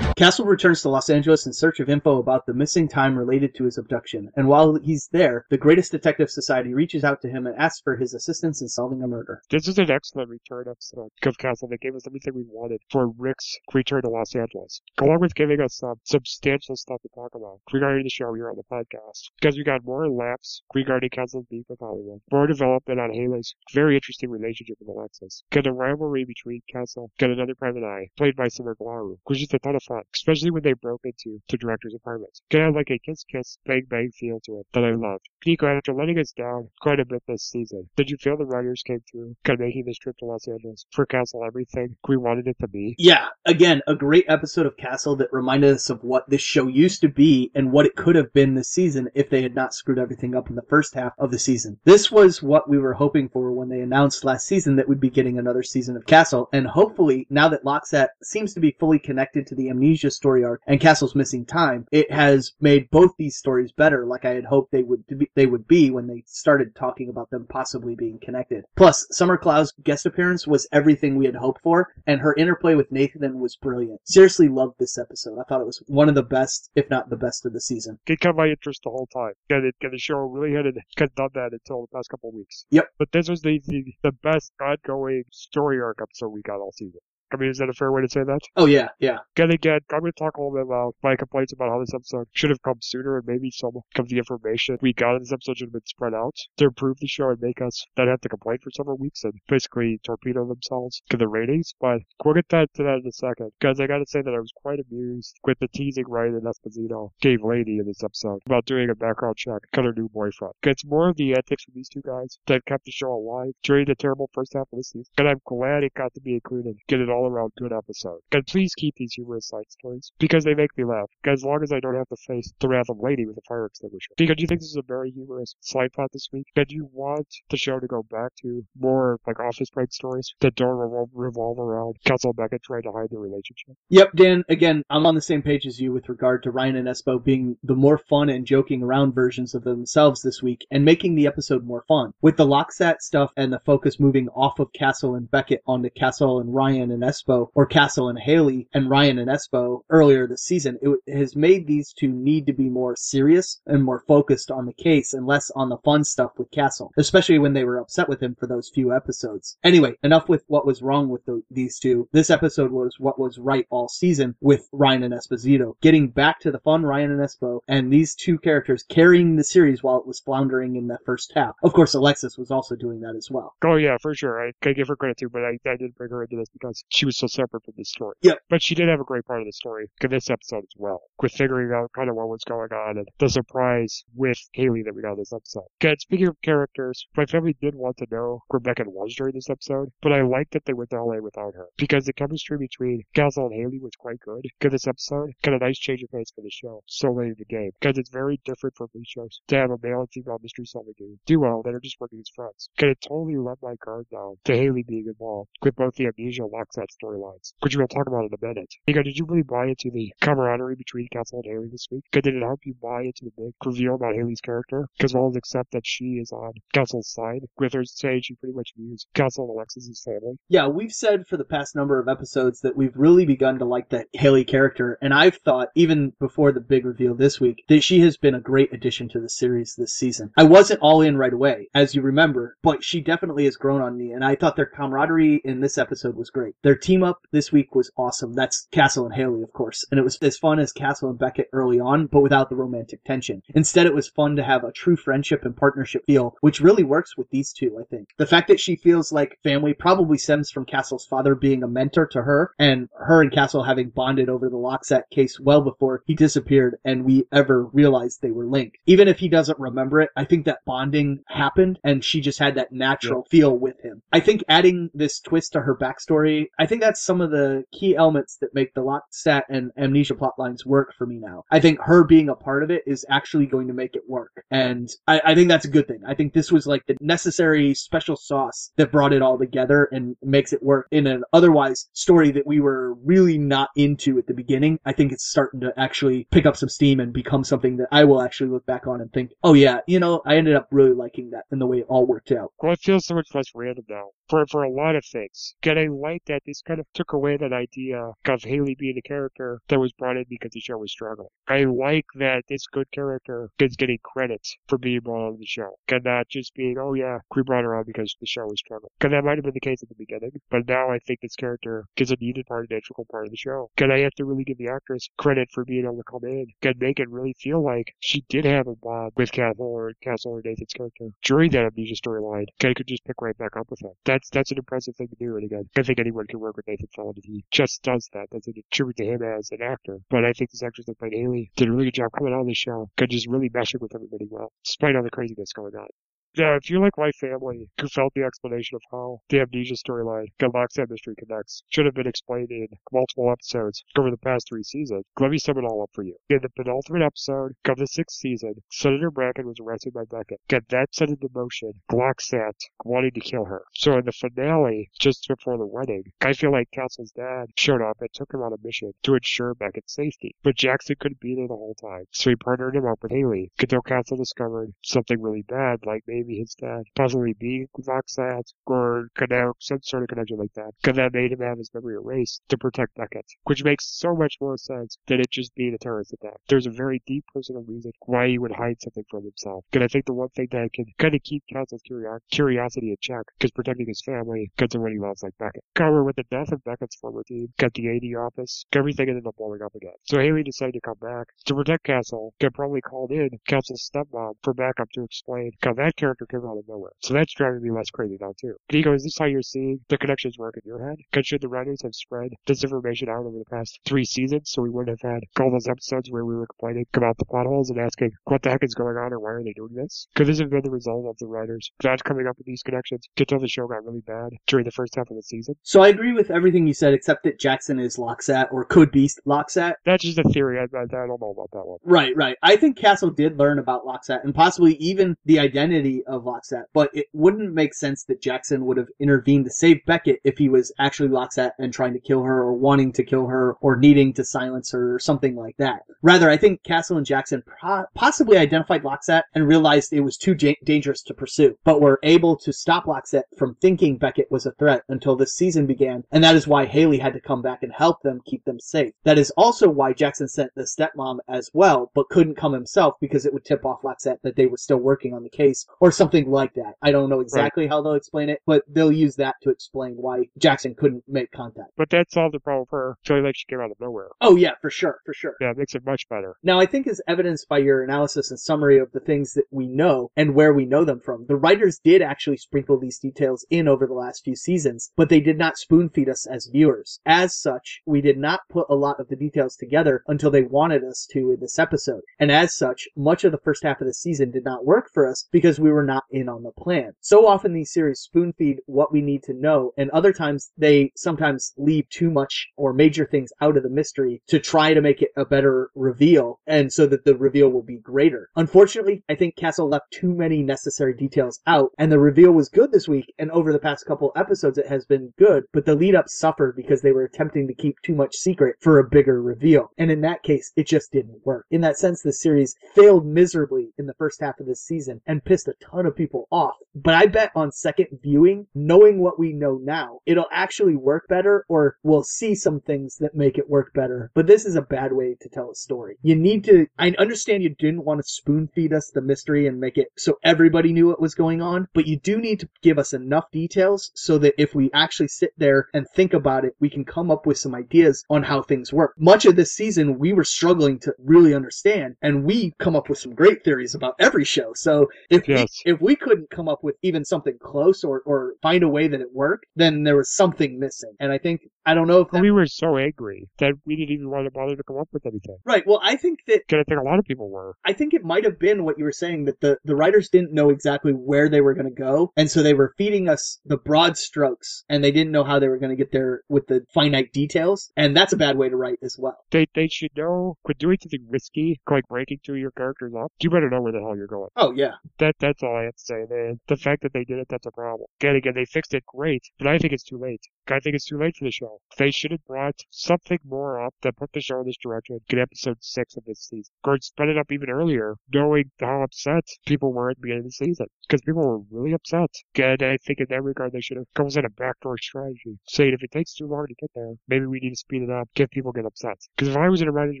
Castle returns to Los Angeles in search of info about the missing time related to his abduction, and while he's there, the Greatest Detective Society reaches out to him and asks for his assistance in solving a murder. This is an excellent return episode of Castle that gave us everything we wanted for Rick's return to Los Angeles, along with giving us some substantial stuff to talk about regarding the show here on the podcast. Because we got more laughs regarding Castle's beef with Hollywood, more development on Haley's very interesting relationship with Alexis, got a rivalry between Castle, got another private eye, played by Summer Glau, which is a ton of fun especially when they broke into the director's apartment. It had like a kiss kiss bang bang feel to it that I loved. Nico, after letting us down quite a bit this season, did you feel the writers came through, kind of making this trip to Los Angeles for Castle everything we wanted it to be? Yeah, again, a great episode of Castle that reminded us of what this show used to be and what it could have been this season if they had not screwed everything up in the first half of the season. This was what we were hoping for when they announced last season that we'd be getting another season of Castle, and hopefully, now that LokSat seems to be fully connected to the amnesia story arc and Castle's missing time, it has made both these stories better, like I had hoped they would be, they would be when they started talking about them possibly being connected. Plus, Summer Glau's guest appearance was everything we had hoped for, and her interplay with Nathan was brilliant. Seriously loved this episode. I thought it was one of the best, if not the best of the season. It caught my interest the whole time. And, it, the show really hadn't had done that until the past couple of weeks. Yep. But this was the, the, the best ongoing story arc episode we got all season. I mean, is that a fair way to say that? Oh yeah, yeah. Again, again, I'm going to talk a little bit about my complaints about how this episode should have come sooner and maybe some of the information we got in this episode should have been spread out to improve the show and make us not have to complain for several weeks and basically torpedo themselves to the ratings. But we'll get that to that in a second because I got to say that I was quite amused with the teasing Ryan and Esposito gave Lanie in this episode about doing a background check on her new boyfriend. It's more of the antics from these two guys that kept the show alive during the terrible first half of the season. And I'm glad it got to be included. Get it all all around good episode. And please keep these humorous side stories because they make me laugh. As long as I don't have to face the wrath of Lanie with a fire extinguisher. Because you think this is a very humorous side plot this week? And you want the show to go back to more like office break stories that don't revolve, revolve around Castle and Beckett trying to hide their relationship? Yep, Dan, again, I'm on the same page as you with regard to Ryan and Espo being the more fun and joking around versions of themselves this week and making the episode more fun. With the LokSat stuff and the focus moving off of Castle and Beckett onto Castle and Ryan and Espo, or Castle and Haley and Ryan and Espo earlier this season, it has made these two need to be more serious and more focused on the case and less on the fun stuff with Castle, especially when they were upset with him for those few episodes. Anyway, enough with what was wrong with the, these two. This episode was what was right all season with Ryan and Esposito. Getting back to the fun Ryan and Espo and these two characters carrying the series while it was floundering in the first half. Of course, Alexis was also doing that as well. Oh yeah, for sure. I gotta give her credit too, but I, I did bring her into this because she was so separate from the story. Yep. But she did have a great part of the story in this episode as well, with figuring out kind of what was going on and the surprise with Haley that we got in this episode. Again, speaking of characters, my family did want to know where Beckett was during this episode, but I liked that they went to LA without her because the chemistry between Castle and Haley was quite good. Good this episode, got a nice change of pace for the show so late in the game because it's very different from these shows to have a male and female mystery solving duo that are just working as friends. Because it totally let my guard down to Haley being involved with both the amnesia and Storylines, which we'll talk about in a minute. Because did you really buy into the camaraderie between Castle and Haley this week? Did it help you buy into the big reveal about Haley's character? Because well as accept that she is on Castle's side, with her saying she pretty much views Castle and Alexis as family. Yeah, we've said for the past number of episodes that we've really begun to like the Haley character, and I've thought, even before the big reveal this week, that she has been a great addition to the series this season. I wasn't all in right away, as you remember, but she definitely has grown on me, and I thought their camaraderie in this episode was great. Their team up this week was awesome. That's Castle and Haley, of course, and it was as fun as Castle and Beckett early on, but without the romantic tension. Instead, it was fun to have a true friendship and partnership feel, which really works with these two, I think. The fact that she feels like family probably stems from Castle's father being a mentor to her, and her and Castle having bonded over the LokSat case well before he disappeared and we ever realized they were linked. Even if he doesn't remember it, I think that bonding happened and she just had that natural yeah. feel with him. I think adding this twist to her backstory, I think that's some of the key elements that make the LokSat and Amnesia plotlines work for me now. I think her being a part of it is actually going to make it work. And I, I think that's a good thing. I think this was like the necessary special sauce that brought it all together and makes it work in an otherwise story that we were really not into at the beginning. I think it's starting to actually pick up some steam and become something that I will actually look back on and think, oh yeah, you know, I ended up really liking that and the way it all worked out. Well, it feels so much less random now for for a lot of things. I like that this kind of took away that idea of Haley being a character that was brought in because the show was struggling. I like that this good character is getting credit for being brought on the show, and not just being, oh yeah, we brought her on because the show was struggling. Because that might have been the case at the beginning, but now I think this character is a needed part, an integral part of the show. And I have to really give the actress credit for being able to come in and make it really feel like she did have a bond with Castle or Castle or Nathan's character during that amnesia storyline. I could just pick right back up with that. That's that's an impressive thing to do. And again, I think anyone can Nathan Fillion. He just does that. That's a tribute to him as an actor. But I think this actress that played Haley did a really good job coming on the show. Could just really meshing with everybody well, despite all the craziness going on. Yeah, if you like my family, who felt the explanation of how the amnesia storyline, LokSat Mystery connects, should have been explained in multiple episodes over the past three seasons, let me sum it all up for you. In the penultimate episode of the sixth season, Senator Bracken was arrested by Beckett. Get that set into motion, LokSat wanting to kill her. So in the finale, just before the wedding, I feel like Castle's dad showed up and took him on a mission to ensure Beckett's safety. But Jackson couldn't be there the whole time, so he partnered him up with Haley until Castle discovered something really bad, like maybe maybe his dad possibly being LokSat or connect some sort of connection like that. Because that made him have his memory erased to protect Beckett, which makes so much more sense than it just being a terrorist attack. There's a very deep personal reason why he would hide something from himself. And I think the one thing that can kind of keep Castle's curiosity in check, because protecting his family, of what he loves like Beckett. Cover with the death of Beckett's former team, got the AD office, everything ended up blowing up again. So Haley decided to come back to protect Castle, get probably called in Castle's stepmom for backup to explain how that character character came out of nowhere. So that's driving me less crazy now too. Nico, is this how you're seeing the connections work in your head? Because should the writers have spread this information out over the past three seasons so we wouldn't have had all those episodes where we were complaining about the plot holes and asking what the heck is going on or why are they doing this? Could this have been the result of the writers not coming up with these connections until the show got really bad during the first half of the season? So I agree with everything you said, except that Jackson is LokSat or could be LokSat. That's just a theory. I, I, I don't know about that one. Right, right. I think Castle did learn about LokSat and possibly even the identity of LokSat, but it wouldn't make sense that Jackson would have intervened to save Beckett if he was actually LokSat and trying to kill her or wanting to kill her or needing to silence her or something like that. Rather, I think Castle and Jackson pro- possibly identified LokSat and realized it was too ja- dangerous to pursue, but were able to stop LokSat from thinking Beckett was a threat until this season began, and that is why Haley had to come back and help them keep them safe. That is also why Jackson sent the stepmom as well, but couldn't come himself because it would tip off LokSat that they were still working on the case something like that. I don't know exactly how they'll explain it, but they'll use that to explain why Jackson couldn't make contact. But that solved the problem for her feeling like she came out of nowhere. Oh yeah, for sure, for sure. Yeah, it makes it much better. Now, I think as evidenced by your analysis and summary of the things that we know and where we know them from, the writers did actually sprinkle these details in over the last few seasons, but they did not spoon feed us as viewers. As such, we did not put a lot of the details together until they wanted us to in this episode. And as such, much of the first half of the season did not work for us because we were not in on the plan. So often these series spoon feed what we need to know, and other times they sometimes leave too much or major things out of the mystery to try to make it a better reveal, and so that the reveal will be greater. Unfortunately, I think Castle left too many necessary details out, and the reveal was good this week, and over the past couple episodes it has been good, but the lead up suffered because they were attempting to keep too much secret for a bigger reveal. And in that case, it just didn't work. In that sense, the series failed miserably in the first half of this season and pissed a ton of people off. But I bet on second viewing, knowing what we know now, it'll actually work better, or we'll see some things that make it work better. But this is a bad way to tell a story. You need to, I understand you didn't want to spoon feed us the mystery and make it so everybody knew what was going on, but you do need to give us enough details so that if we actually sit there and think about it, we can come up with some ideas on how things work. Much of this season, we were struggling to really understand, and we come up with some great theories about every show. So if Yes. If we couldn't come up with even something close or, or find a way that it worked, then there was something missing. And I think, I don't know if that, We were so angry that we didn't even want to bother to come up with anything. right. Well, I think that Because I think a lot of people were. I think it might have been what you were saying that the, the writers didn't know exactly where they were going to go. And so they were feeding us the broad strokes and they didn't know how they were going to get there with the finite details. And that's a bad way to write as well. They they should know quit doing something risky, like breaking two of your characters up. You better know where the hell you're going. Oh, yeah. That that's all I have to say. Man, the fact that they did it, that's a problem. Again, again, they fixed it great, but I think it's too late. I think it's too late for the show. They should have brought something more up that put the show in this direction. and Get episode six of this season, or spread it up even earlier, knowing how upset people were at the beginning of the season, because people were really upset. And I think in that regard, they should have come with a backdoor strategy, saying if it takes too long to get there, maybe we need to speed it up, get people get upset. Because if I was in a writer's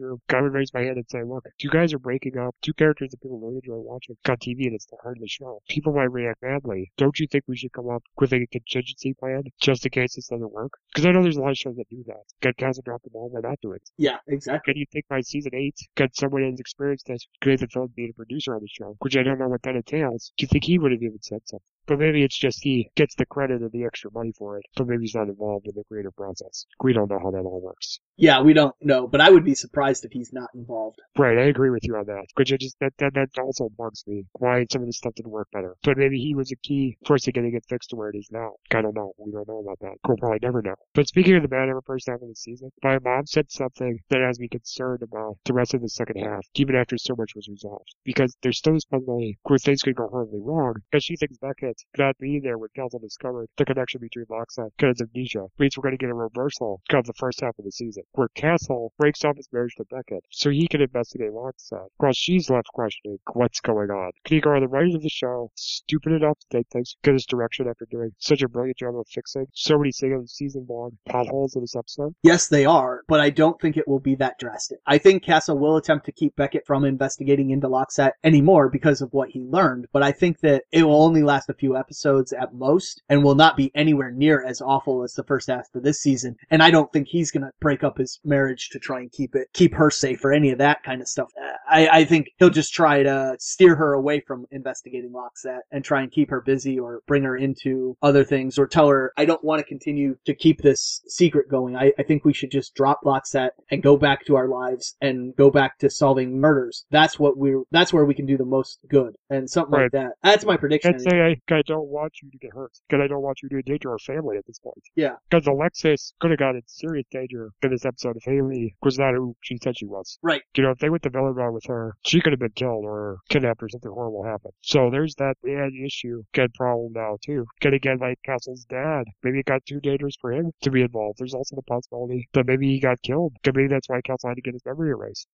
room, I would raise my hand and say, look, you guys are breaking up two characters that people really enjoy watching on TV, and it's the heart of the show. People might react badly. Don't you think we should come up with a contingency plan just in case this doesn't work? Because I know there's a lot of shows that do that. Get Castle drop the ball by not doing it. Yeah, exactly. Can you think by season eight, get someone who's experienced this, Nathan Fillion being a producer on the show, which I don't know what that entails, do you think he would have even said something? But maybe it's just he gets the credit and the extra money for it, but maybe he's not involved in the creative process. We don't know how that all works. Yeah, we don't know, but I would be surprised if he's not involved. Right, I agree with you on that. Which I just that, that that also bugs me. Why some of this stuff didn't work better. But maybe he was a key to getting it fixed to where it is now. I don't know. We don't know about that. We'll probably never know. But speaking of the bad ever first half of the season, my mom said something that has me concerned about the rest of the second half, even after so much was resolved. Because there's still this possibility where things could go horribly wrong, because she thinks Beckett not being there when Kelson discovered the connection between LokSat and amnesia means we're going to get a reversal of the first half of the season, where Castle breaks off his marriage to Beckett so he can investigate LokSat, while she's left questioning what's going on. Kniga, are the writers of the show stupid enough to take things in this direction after doing such a brilliant job of fixing so many single season long potholes in this episode? Yes, they are, but I don't think it will be that drastic. I think Castle will attempt to keep Beckett from investigating into LokSat anymore because of what he learned, but I think that it will only last a few few episodes at most and will not be anywhere near as awful as the first half of this season. And I don't think he's going to break up his marriage to try and keep it, keep her safe or any of that kind of stuff. I, I think he'll just try to steer her away from investigating LokSat and try and keep her busy or bring her into other things or tell her, I don't want to continue to keep this secret going. I, I think we should just drop LokSat and go back to our lives and go back to solving murders. That's what we're, that's where we can do the most good and something like that. That's my prediction. I'd say I, I don't want you to get hurt because I don't want you to endanger our family at this point. Yeah. Because Alexis could have got in serious danger in this episode if Haley was not who she said she was. Right. You know, if they went the villain route with her, she could have been killed or kidnapped or something horrible happened. So there's that bad issue, good problem now too. Can again like Castle's dad. Maybe it got too dangerous for him to be involved. There's also the possibility that maybe he got killed. Maybe that's why Castle had to get his memory erased.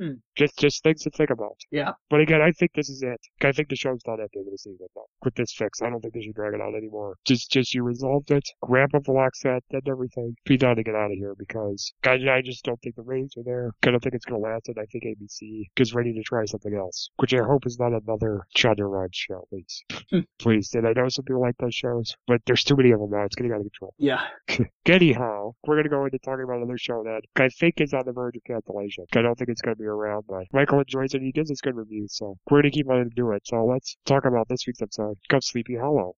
Hmm. Just just things to think about. Yeah. But again, I think this is it. I think the show's not at the end of the season now. With this fix, I don't think they should drag it out anymore. Just, just you resolved it, up the LokSat, and everything. Be done to get out of here because I, I just don't think the ratings are there. I don't think it's gonna last, and I think ABC is ready to try something else, which I hope is not another Shonda Rhimes show, please. please. And I know some people like those shows, but there's too many of them now. It's getting out of control. yeah. Anyhow, we're going to go into talking about another show that I think is on the verge of cancellation. I don't think it's going to be around, but Michael enjoys it. He gives us good reviews, so we're to keep on doing it. So let's talk about this week's episode of Sleepy Hollow.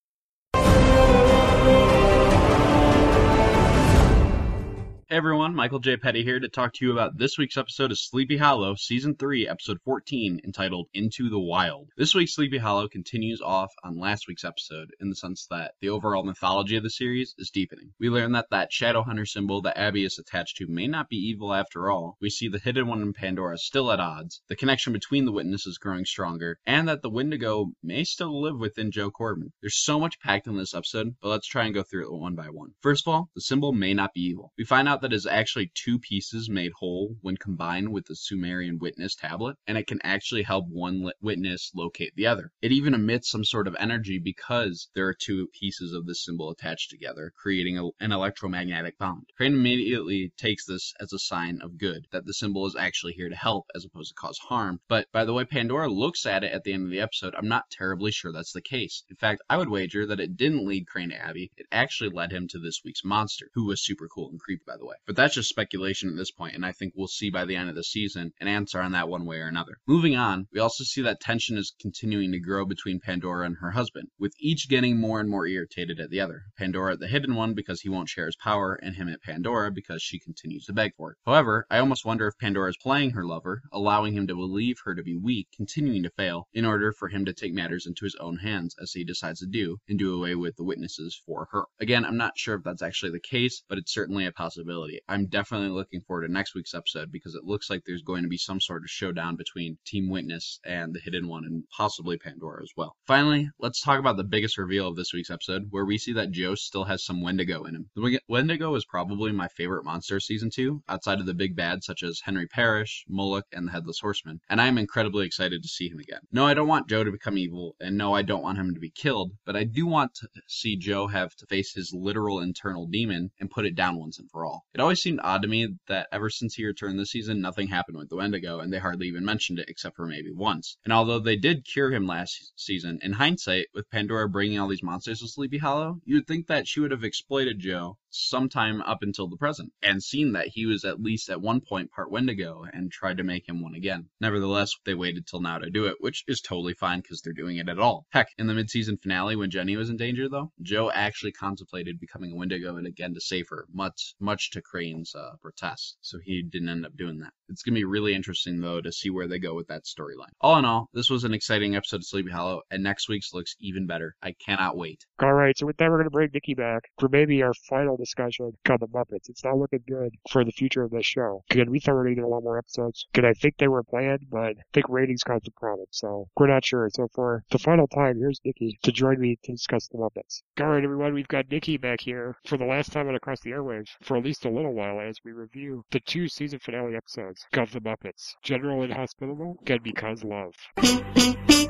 Everyone, Michael J. Petty here to talk to you about this week's episode of Sleepy Hollow, Season 3, Episode 14, entitled Into the Wild. This week's Sleepy Hollow continues off on last week's episode in the sense that the overall mythology of the series is deepening. We learn that that Shadowhunter symbol that Abby is attached to may not be evil after all. We see the Hidden One in Pandora still at odds, the connection between the witnesses growing stronger, and that the Wendigo may still live within Joe Corbin. There's so much packed in this episode, but let's try and go through it one by one. First of all, the symbol may not be evil. We find out that is actually two pieces made whole when combined with the Sumerian witness tablet, and it can actually help one witness locate the other. It even emits some sort of energy because there are two pieces of the symbol attached together, creating a, an electromagnetic bond. Crane immediately takes this as a sign of good, that the symbol is actually here to help as opposed to cause harm. But by the way Pandora looks at it at the end of the episode, I'm not terribly sure that's the case. In fact, I would wager that it didn't lead Crane to Abby, it actually led him to this week's monster, who was super cool and creepy by the way. But that's just speculation at this point, and I think we'll see by the end of the season an answer on that one way or another. Moving on, we also see that tension is continuing to grow between Pandora and her husband, with each getting more and more irritated at the other. Pandora at the hidden one because he won't share his power, and him at Pandora because she continues to beg for it. However, I almost wonder if Pandora is playing her lover, allowing him to believe her to be weak, continuing to fail, in order for him to take matters into his own hands, as he decides to do, and do away with the witnesses for her. Again, I'm not sure if that's actually the case, but it's certainly a possibility. I'm definitely looking forward to next week's episode because it looks like there's going to be some sort of showdown between Team Witness and the Hidden One and possibly Pandora as well. Finally, let's talk about the biggest reveal of this week's episode, where we see that Joe still has some Wendigo in him. The Wendigo is probably my favorite monster of season 2, outside of the big bads such as Henry Parrish, Moloch, and the Headless Horseman, and I am incredibly excited to see him again. No, I don't want Joe to become evil, and no, I don't want him to be killed, but I do want to see Joe have to face his literal internal demon and put it down once and for all. It always seemed odd to me that ever since he returned this season, nothing happened with the Wendigo, and they hardly even mentioned it except for maybe once. And although they did cure him last season, in hindsight, with Pandora bringing all these monsters to Sleepy Hollow, you'd think that she would have exploited Joe sometime up until the present, and seen that he was at least at one point part Wendigo and tried to make him one again. Nevertheless, they waited till now to do it, which is totally fine because they're doing it at all. Heck, in the mid-season finale when Jenny was in danger though, Joe actually contemplated becoming a Wendigo and again to save her, much much to Crane's uh, protest. So he didn't end up doing that. It's gonna be really interesting though to see where they go with that storyline. All in all, this was an exciting episode of Sleepy Hollow, and next week's looks even better. I cannot wait. All right, so with that, we're going to bring Nikki back for maybe our final discussion on the Muppets. It's not looking good for the future of this show. Again, we thought we get a lot more episodes. Because I think they were planned, but I think ratings caused a problem, so we're not sure. So for the final time, here's Nikki to join me to discuss the Muppets. All right, everyone, we've got Nikki back here for the last time on Across the Airwaves for at least a little while as we review the two season finale episodes of the Muppets, General and Hospitable, and Because Love.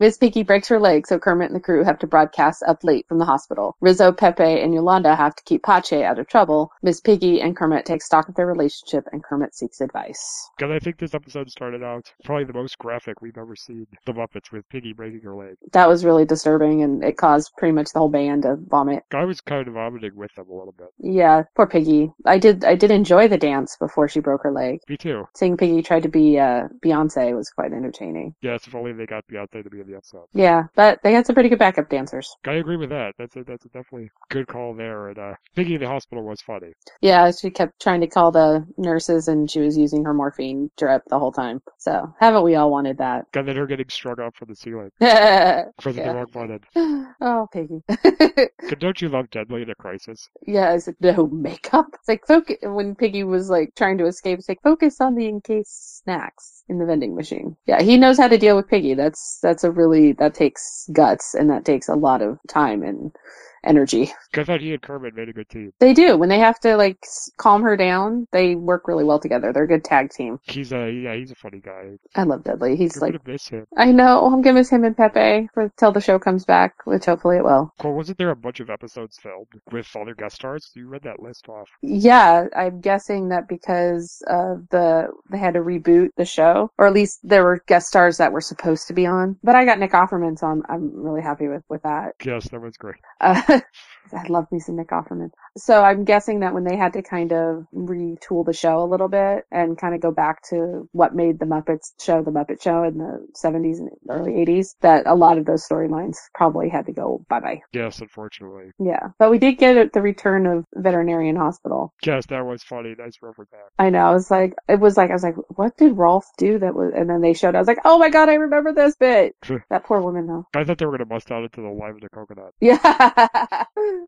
Miss Piggy breaks her leg, so Kermit and the crew have to broadcast up late from the hospital. Rizzo, Pepe, and Yolanda have to keep Pache out of trouble. Miss Piggy and Kermit take stock of their relationship, and Kermit seeks advice. Because I think this episode started out probably the most graphic we've ever seen. The Muppets with Piggy breaking her leg. That was really disturbing, and it caused pretty much the whole band to vomit. I was kind of vomiting with them a little bit. Yeah, poor Piggy. I did I did enjoy the dance before she broke her leg. Me too. Seeing Piggy try to be uh, Beyonce was quite entertaining. Yes, if only they got Beyonce to be in the episode. Yeah, but they had some pretty good backup dancers. I agree with that. That's a that's a definitely good call there. And uh, Piggy in the hospital was funny. Yeah, she kept trying to call the nurses, and she was using her morphine drip the whole time. So haven't we all wanted that? And then her getting strung up from the ceiling. for the wrong button. Oh, Piggy. Don't you love Deadly in a crisis? yeah, is it no makeup? It's like focus when Piggy was like trying to escape. It's like focus on the encased snacks in the vending machine. Yeah, he knows how to deal with Piggy. That's that's a really that takes guts and that takes a lot of time and energy. I thought he and Kermit made a good team. They do when they have to like calm her down. They work really well together. They're a good tag team. He's a yeah, he's a funny guy. I love Deadly. He's You're like gonna miss him. I know. I'm gonna miss him and Pepe for till the show comes back, which hopefully it will. Well, wasn't there a bunch of episodes filmed with other guest stars? You read that list off. Yeah, I'm guessing that because of the they had to reboot the show, or at least there were guest stars that were supposed to be on. But I got Nick Offerman, so I'm I'm really happy with with that. Yes, that was great. Uh, I love me some Nick Offerman. So I'm guessing that when they had to kind of retool the show a little bit and kind of go back to what made the Muppets show the Muppet Show in the 70s and early 80s, that a lot of those storylines probably had to go bye bye. Yes, unfortunately. Yeah, but we did get the return of Veterinarian Hospital. Yes, that was funny. Nice reference back. I know. I was like, it was like, I was like, what did Rolf do that was, and then they showed, I was like, oh my god, I remember this bit. that poor woman though. I thought they were gonna bust out into the live of the coconut. Yeah.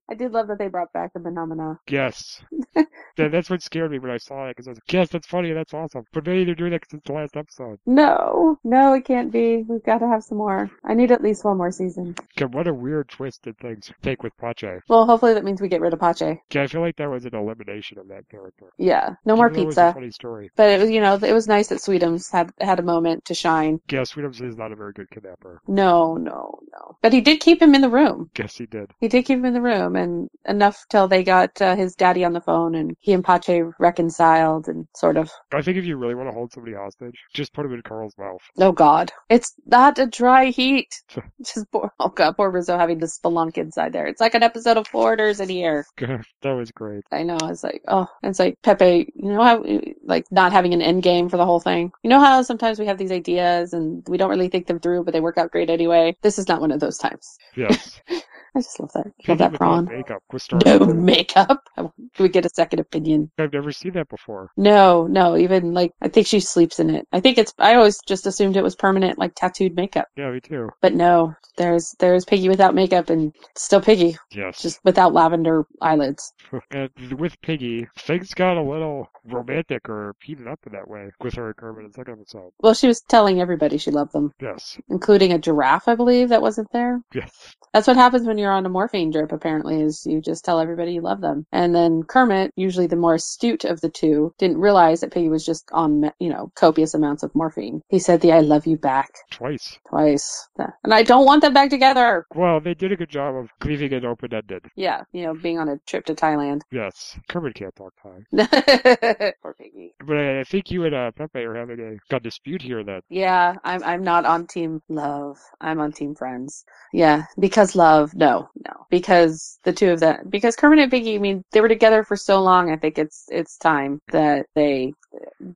I did love that they brought back the phenomena. Yes. that, that's what scared me when I saw it, because I was like, yes, that's funny, that's awesome. But maybe they're doing that since the last episode. No, no, it can't be. We've got to have some more. I need at least one more season. God, what a weird twist did things take with Pache. Well, hopefully that means we get rid of Pache. Yeah, I feel like that was an elimination of that character. Yeah, no more Even though It was a pizza. funny story. But it was, you know, it was nice that Sweetums had had a moment to shine. Yeah, Sweetums is not a very good kidnapper. No, no, no. But he did keep him in the room. Guess he did. He did keep him in the room, and enough till they got uh, his daddy on the phone, and he and Pache reconciled, and sort of. I think if you really want to hold somebody hostage, just put him in Carl's mouth. Oh God, it's not a dry heat. Just poor, oh God, poor Rizzo having to spelunk inside there. It's like an episode of Foreigners in here. that was great. I know. It's like, oh, it's like Pepe. You know how, like, not having an end game for the whole thing. You know how sometimes we have these ideas and we don't really think them through, but they work out great anyway. This is not one of those times. Yes. I just love that. Love that prawn. makeup No makeup. Can we get a second opinion? I've never seen that before. No, no. Even like, I think she sleeps in it. I think it's. I always just assumed it was permanent, like tattooed makeup. Yeah, me too. But no, there's there's Piggy without makeup and still Piggy, Yes. just without lavender eyelids. and with Piggy, things got a little romantic or heated up in that way with her and Kermit in the second episode. Well, she was telling everybody she loved them, Yes. including a giraffe, I believe, that wasn't there. Yes. That's what happens when you're on a morphine drip, apparently, is you just tell everybody you love them. And then Kermit, usually the more astute of the two, didn't realize that Piggy was just on, you know, copious amounts of morphine. He said the I love you back Twice. twice. And I don't want them back together. Well, they did a good job of leaving it open ended. Yeah, you know, being on a trip to Thailand. Yes. Kermit can't talk Thai. Poor Piggy. But I think you and uh, Pepe are having a got dispute here then. Yeah, I'm I'm not on team love. I'm on team friends. Yeah, because love, no, no. No, because the two of them because Kermit and Piggy, I mean, they were together for so long, I think it's it's time that they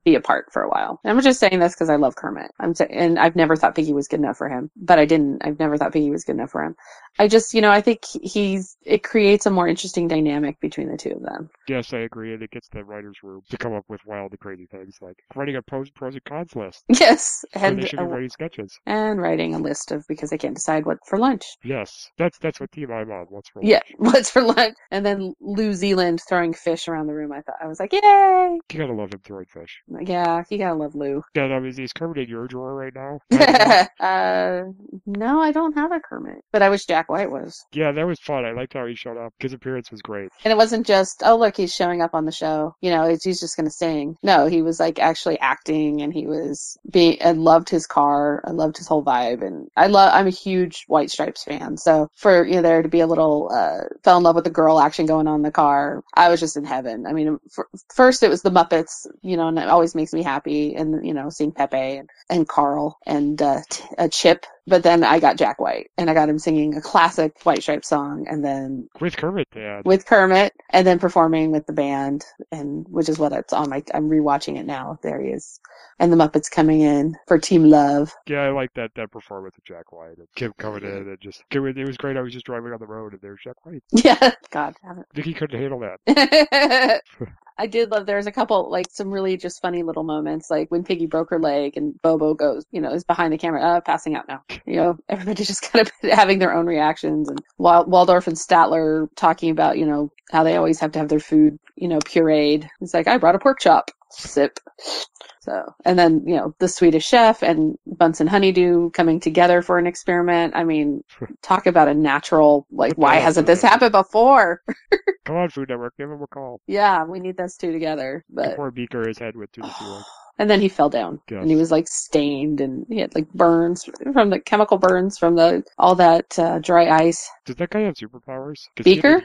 be apart for a while. And I'm just saying this because I love Kermit. I'm sa- and I've never thought Piggy was good enough for him, but I didn't. I've never thought Piggy was good enough for him. I just, you know, I think he's it creates a more interesting dynamic between the two of them. Yes, I agree, and it gets the writers' room to come up with wild and crazy things like writing a pros pros and cons list. Yes, and they should be writing sketches. and writing a list of because they can't decide what for lunch. Yes, that's that's what team I'm on. What's for Yeah, what's for lunch? And then Lew Zealand throwing fish around the room. I thought I was like, yay! You gotta love him throwing fish. Yeah, you gotta love Lou. Yeah, no, is, is Kermit in your drawer right now? I uh, no, I don't have a Kermit, but I wish Jack White was. yeah, that was fun. I liked how he showed up. His appearance was great. And it wasn't just, oh look, he's showing up on the show. You know, he's just gonna sing. No, he was like actually acting, and he was being. I loved his car. I loved his whole vibe, and I love. I'm a huge White Stripes fan, so for you know there to be a little uh, fell in love with the girl action going on in the car, I was just in heaven. I mean, for, first it was the Muppets, you know, and it always makes me happy, and you know, seeing Pepe and, and Carl and uh, t- uh, Chip. But then I got Jack White, and I got him singing a classic White Stripes song, and then With Kermit, Dad. with Kermit, and then performing with the band, and which is what it's on my. I'm rewatching it now. There he is, and the Muppets coming in for Team Love. Yeah, I like that that performance of Jack White and Kim coming in and just it was, was great. I was just driving on the road and there's Jack White. Yeah, God damn it. Nicky couldn't handle that. I did love there's a couple like some really just funny little moments like when Piggy broke her leg and Bobo goes, you know, is behind the camera, uh, passing out now. You know, everybody just kind of having their own reactions and Wal- Waldorf and Statler talking about, you know, how they always have to have their food, you know, pureed. It's like, I brought a pork chop. Sip. So, and then, you know, the Swedish chef and Bunsen Honeydew coming together for an experiment. I mean, talk about a natural, like, why hasn't this happened before? Come on, Food Network, give him a call. Yeah, we need those two together. But Poor Beaker, his head the ceiling. and then he fell down, and he was like stained, and he had like burns from the chemical burns from the all that uh, dry ice. Does that guy have superpowers? Beaker?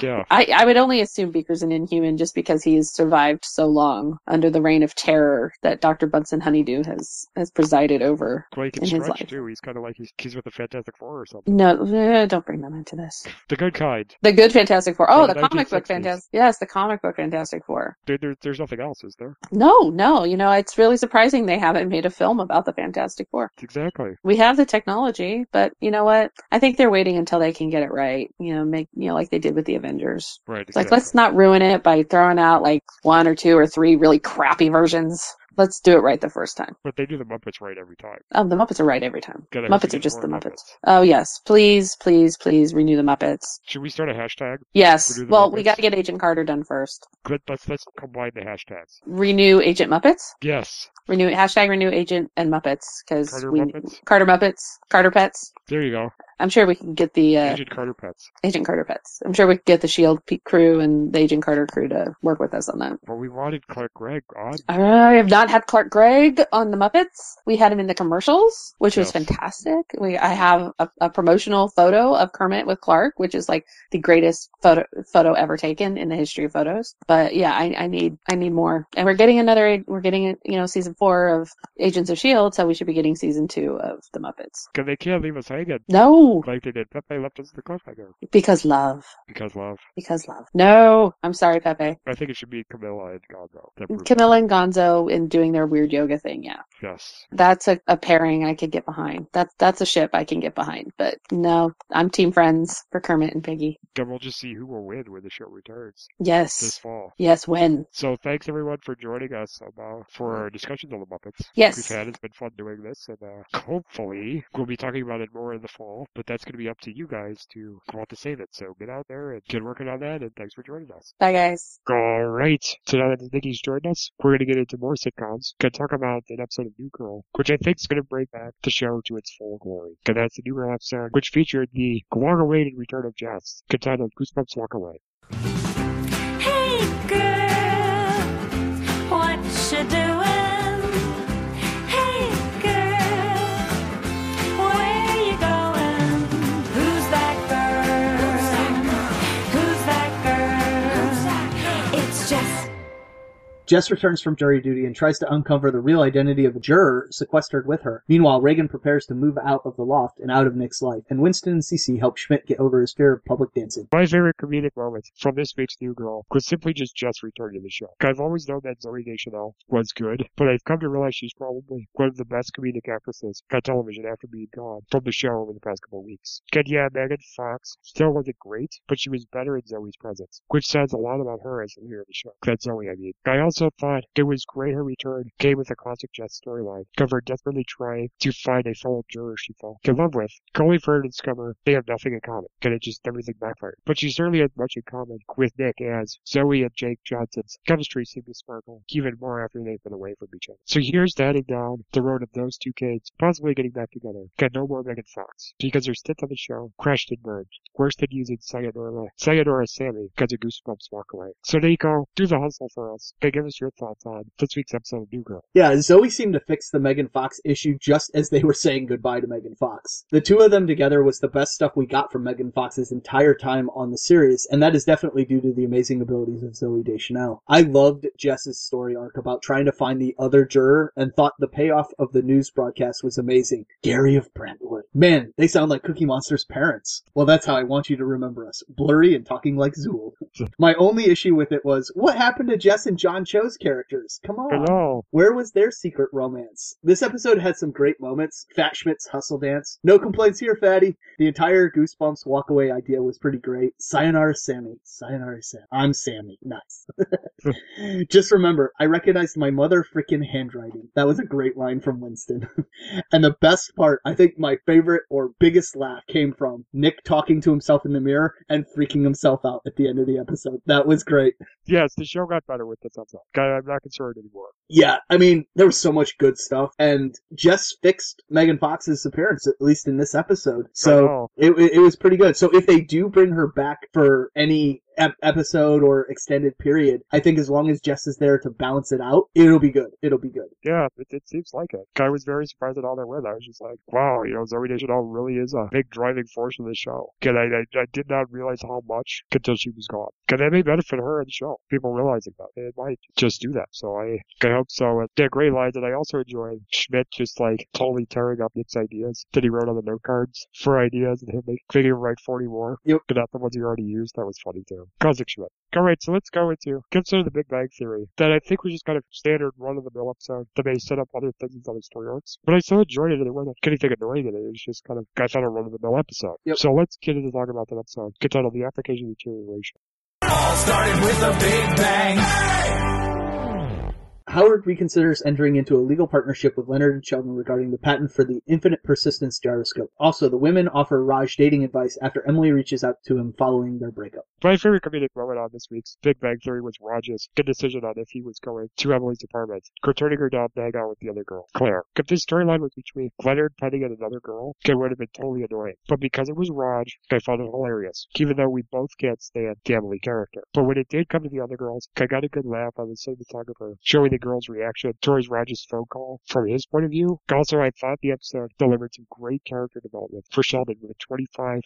Yeah. I I would only assume Beaker's an Inhuman just because he has survived so long under the reign of terror that Doctor Bunsen Honeydew has has presided over. Well, in his life. too. He's kind of like he's, he's with the Fantastic Four or something. No, don't bring them into this. The good kind. The good Fantastic Four. Oh, the the comic book Fantastic. Yes, the comic book Fantastic Four. There, there, there's nothing else, is there? No, no, you know it's really surprising they haven't made a film about the Fantastic Four. Exactly. we have the technology, but you know what? I think they're waiting until they can get it right. You know, make you know like they did with the Avengers. Right. It's like let's not ruin it by throwing out like one or two or three really crappy versions. Let's do it right the first time. But they do the Muppets right every time. Oh, the Muppets are right every time. Gotta Muppets are just the Muppets. Muppets. Oh yes, please, please, please renew the Muppets. Should we start a hashtag? Yes. Well, we got to get Agent Carter done first. Good. Let's let's combine the hashtags. Renew Agent Muppets. Yes. Renew hashtag renew Agent and Muppets because we Muppets? Carter Muppets Carter Pets. There you go. I'm sure we can get the uh, Agent Carter Pets. Agent Carter pets. I'm sure we could get the Shield crew and the Agent Carter crew to work with us on that. But we wanted Clark Gregg on. I have not had Clark Gregg on the Muppets. We had him in the commercials, which was fantastic. We I have a, a promotional photo of Kermit with Clark, which is like the greatest photo photo ever taken in the history of photos. But yeah, I, I need I need more, and we're getting another. We're getting you know season four of Agents of Shield, so we should be getting season two of the Muppets. Because they can't leave us hanging No, like they did. Pepe left us the cliffhanger. because love, Because love. because love. No, I'm sorry, Pepe. I think it should be Camilla and Gonzo. that prove it. Camilla and Gonzo and doing their weird yoga thing, yeah. Yes. That's a, a pairing I could get behind. That's that's a ship I can get behind. But no, I'm team friends for Kermit and Piggy. Then we'll just see who will win when the show returns Yes. this fall. Yes, when? So thanks everyone for joining us about for our discussions on the Muppets. Yes. We've had it's been fun doing this, and uh, hopefully we'll be talking about it more in the fall. But that's going to be up to you guys to want to save it. So get out there and get working on that. And thanks for joining us. Bye guys. All right. So now that Nikki's joined us, we're going to get into more sitcoms. Going to talk about an episode of New Girl, which I think is going to bring back the show to its full glory. Because that's the New Girl episode, which featured the long-awaited return of Jess, entitled Goosebumps Walk Away. Jess returns from jury duty and tries to uncover the real identity of a juror sequestered with her. Meanwhile, Reagan prepares to move out of the loft and out of Nick's life, and Winston and Cece help Schmidt get over his fear of public dancing. My favorite comedic moment from this week's New Girl was simply just Jess returning to the show. I've always known that Zooey Deschanel was good, but I've come to realize she's probably one of the best comedic actresses on television after being gone from the show over the past couple of weeks. And yeah, Megan Fox still wasn't great, but she was better in Zoe's presence, which says a lot about her as the leader of the show. That's Zoe, I mean. I also also thought it was great her return came with a classic Jess storyline, Cover desperately trying to find a fellow juror she fell in love with, only for her to discover they have nothing in common, and it just everything backfired. But she certainly had much in common with Nick, as Zoe and Jake Johnson's chemistry seemed to sparkle even more after they've been away from each other. So here's heading down the road of those two kids, possibly getting back together. Got no more Megan Fox, because her stint on the show crashed and burned. Worse than using Sayonara, Sayonara Sammy because of Goosebumps Walk Away. So Nico, do the hustle for us. and give us your thoughts on this week's episode of New Girl. Yeah, Zoe seemed to fix the Megan Fox issue just as they were saying goodbye to Megan Fox. The two of them together was the best stuff we got from Megan Fox's entire time on the series, and that is definitely due to the amazing abilities of Zooey Deschanel. I loved Jess's story arc about trying to find the other juror and thought the payoff of the news broadcast was amazing. Gary of Brentwood. Man, they sound like Cookie Monster's parents. Well, that's how I want you to remember us. Blurry and talking like Zool. My only issue with it was, what happened to Jess and John Cho's characters? Come on. Hello. Where was their secret romance? This episode had some great moments. Fat Schmidt's hustle dance. No complaints here, Fatty. The entire Goosebumps walk away idea was pretty great. Sayonara Sammy. Sayonara Sammy. I'm Sammy. Nice. Just remember, I recognized my mother freaking handwriting. That was a great line from Winston. and the best part, I think my favorite or biggest laugh came from Nick talking to himself in the mirror and freaking himself out at the end of the episode. That was great. Yes, the show got better with this episode. I'm not concerned anymore. Yeah, I mean, there was so much good stuff, and Jess fixed Megan Fox's appearance, at least in this episode. So it, it was pretty good. So if they do bring her back for any ep- episode or extended period, I think as long as Jess is there to balance it out, it'll be good. It'll be good. Yeah, it, it seems like it. I was very surprised at all that went. I was just like, wow, you know, Zooey Deschanel really is a big driving force in the show. Cause I, I, I did not realize how much until she was gone. Cause that may benefit her in the show. People realizing that. It might just do that. So I, I hope so. And they're great lines. And I also enjoyed Schmidt just like totally tearing up Nick's ideas that he wrote on the note cards for ideas and him make, making him write 40 more. Yep. But not the ones he already used. That was funny too. Classic Schmidt. Alright, so let's go into consider the Big Bang Theory. That I think was just kind of standard run of the mill episode that may set up other things in other story arcs. But I still enjoyed it and it wasn't anything annoying in it. It was just kind of I thought a run of the mill episode. Yep. So let's get into talking about that episode. Get titled The Application of Deterioration. All started with a big bang. Howard reconsiders entering into a legal partnership with Leonard and Sheldon regarding the patent for the infinite persistence gyroscope. Also, the women offer Raj dating advice after Emily reaches out to him following their breakup. My favorite comedic moment on this week's Big Bang Theory was Raj's good decision on if he was going to Emily's apartment, turning her down to hang out with the other girl, Claire. If this storyline was between Leonard petting at another girl, it would have been totally annoying. But because it was Raj, I found it hilarious, even though we both can't stand the Emily character. But when it did come to the other girls, I got a good laugh on the cinematographer, showing the girls' reaction towards Raj's phone call from his point of view. Also, I thought the episode delivered some great character development for Sheldon with 25%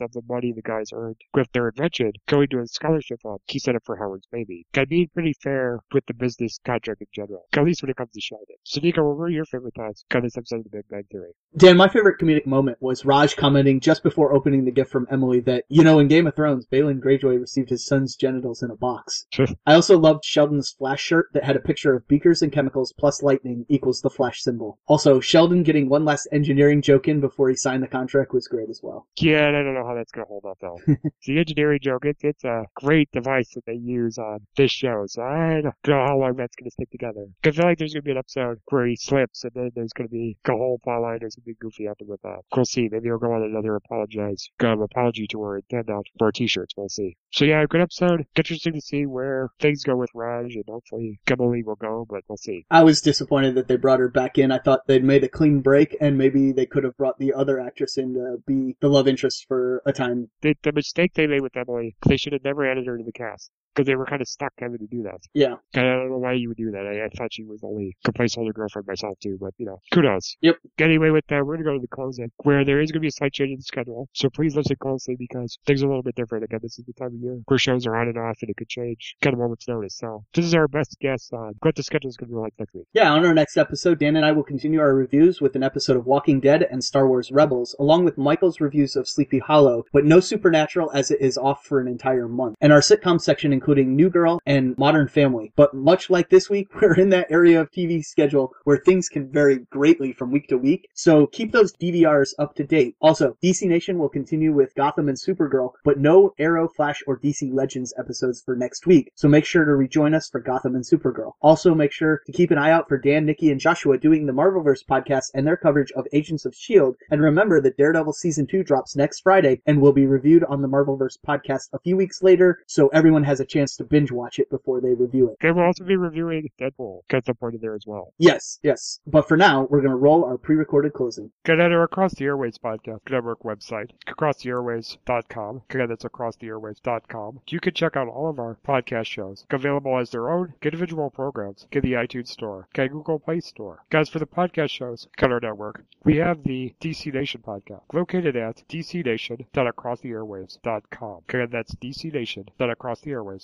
of the money the guys earned with their invention going to a scholarship fund he set up for Howard's baby. I being pretty fair with the business contract in general, at least when it comes to Sheldon. So, Nico, what were your favorite thoughts on this episode of The Big Bang Theory? Dan, my favorite comedic moment was Raj commenting just before opening the gift from Emily that, you know, in Game of Thrones, Balon Greyjoy received his son's genitals in a box. I also loved Sheldon's flash shirt that had a picture of beakers and chemicals plus lightning equals the flash symbol. Also, Sheldon getting one last engineering joke in before he signed the contract was great as well. Yeah, I don't know how that's going to hold up, though. the engineering joke, it, it's a great device that they use on this show, so I don't know how long that's going to stick together. I feel like there's going to be an episode where he slips, and then there's going to be a whole plotline or something goofy after with that. We'll see. Maybe he'll go on another apologize, um, apology tour and hand out more t-shirts. We'll see. So yeah, good episode. Interesting to see where things go with Raj, and hopefully Emily will go, but we'll see. I was disappointed that they brought her back in. I thought they'd made a clean break and maybe they could have brought the other actress in to be the love interest for a time. The, the mistake they made with Emily, they should have never added her to the cast. Because they were kind of stuck having to do that. Yeah. And I don't know why you would do that. I, I thought she was only a placeholder girlfriend myself too, but you know, kudos. Yep. Anyway, with that, we're gonna go to the closing, where there is gonna be a slight change in the schedule. So please listen closely because things are a little bit different. Again, this is the time of year where shows are on and off, and it could change kind of moment's notice. So this is our best guess on what the schedule is gonna be like next week. Yeah, on our next episode, Dan and I will continue our reviews with an episode of Walking Dead and Star Wars Rebels, along with Michael's reviews of Sleepy Hollow, but no Supernatural as it is off for an entire month. And our sitcom section includes including New Girl and Modern Family. But much like this week, we're in that area of TV schedule where things can vary greatly from week to week. So keep those DVRs up to date. Also, DC Nation will continue with Gotham and Supergirl, but no Arrow, Flash, or DC Legends episodes for next week. So make sure to rejoin us for Gotham and Supergirl. Also, make sure to keep an eye out for Dan, Nikki, and Joshua doing the Marvelverse podcast and their coverage of Agents of S.H.I.E.L.D. And remember that Daredevil Season 2 drops next Friday and will be reviewed on the Marvelverse podcast a few weeks later, so everyone has a chance to binge watch it before they review it. They will also be reviewing Deadpool. Get supported there as well. Yes, yes. But for now, we're going to roll our pre recorded closing. Get at our Across the Airwaves podcast network website, acrosstheairwaves.com. Again, that's acrosstheairwaves.com. You can check out all of our podcast shows, available as their own individual programs. Get the iTunes Store, get Google Play Store. Guys, for the podcast shows, get our network. We have the DC Nation podcast, located at dcnation.acrosstheairwaves.com. Again, that's dcnation.acrosstheairwaves.com,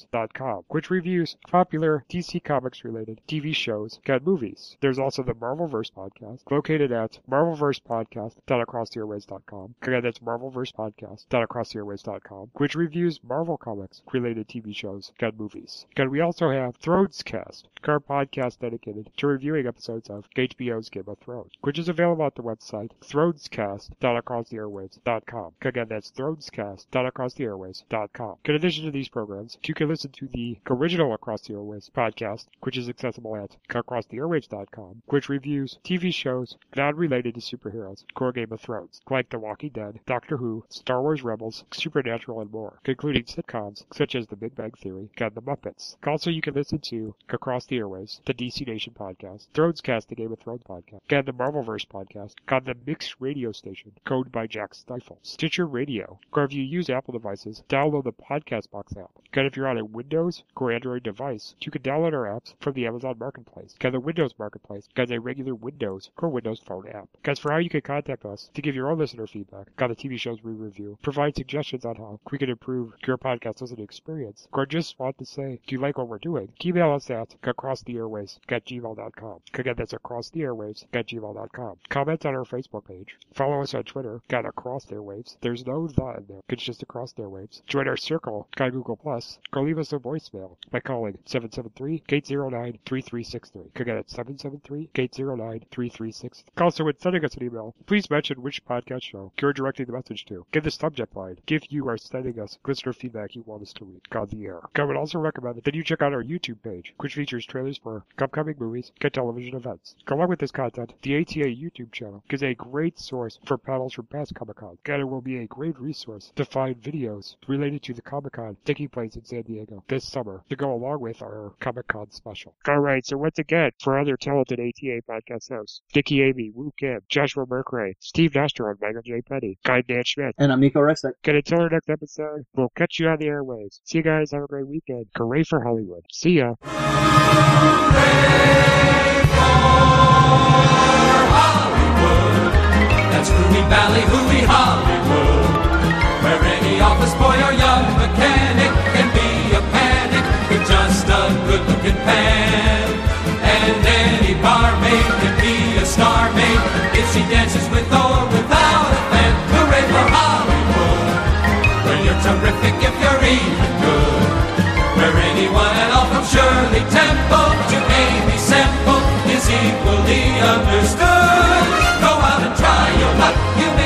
which reviews popular DC Comics related TV shows and movies. There's also the Marvelverse podcast, located at marvelversepodcast.acrosstheairwaves.com. Again, that's marvelversepodcast.acrosstheairwaves.com, which reviews Marvel Comics related TV shows and movies. Again, we also have Thronescast, our podcast dedicated to reviewing episodes of HBO's Game of Thrones, which is available at the website thronescast.acrosstheairwaves.com. Again, that's thronescast.acrosstheairwaves.com. In addition to these programs, you can listen to the original Across the Airwaves podcast, which is accessible at acrosstheairwaves.com, which reviews TV shows not related to superheroes, core Game of Thrones, like The Walking Dead, Doctor Who, Star Wars Rebels, Supernatural, and more, including sitcoms such as The Big Bang Theory and The Muppets. Also, you can listen to Across the Airwaves, the DC Nation podcast, Thronescast, the Game of Thrones podcast, and the Marvelverse podcast on the Mix radio station, code by Jack Stifle, Stitcher Radio, or if you use Apple devices, download the Podcast Box app. And if you're on a Windows or Android device, you can download our apps from the Amazon Marketplace, the Windows Marketplace, and a regular Windows or Windows Phone app. As for how you can contact us to give your own listener feedback on the TV shows we review, provide suggestions on how we can improve your podcast listening experience, or just want to say, do you like what we're doing? Email us at acrosstheairwaves at gmail.com. Again, that's acrosstheairwaves at gmail.com. Comment on our Facebook page. Follow us on Twitter, got Across the Airwaves. There's no the in there. It's just Across the Airwaves. Join our circle, got Google Plus, or leave us a voicemail by calling 773-809-3363. Again, it's 773-809-3363. Also, when sending us an email, please mention which podcast show you're directing the message to. Give the subject line if you are sending us listener feedback you want us to read on the air. I would also recommend that you check out our YouTube page, which features trailers for upcoming movies and television events. Along with this content, the ATA YouTube channel is a great source for panels from past Comic Con, and it will be a great resource to find videos related to the Comic Con taking place in San Diego this summer to go along with our Comic Con special. Alright, so once again, for other talented ATA podcast hosts, Dickie Amy, Wu Kim, Joshua Mercury, Steve Nestor, and Michael J. Petty, Guy Dan Schmidt. And I'm Nico Resnick. Get until our next episode, we'll catch you on the airwaves. See you guys, have a great weekend. Hooray for Hollywood. See ya. That's Hooey Valley, Hooey Hollywood. Where any office boy Temple to Aimee Semple is equally understood. Go out and try your luck, you may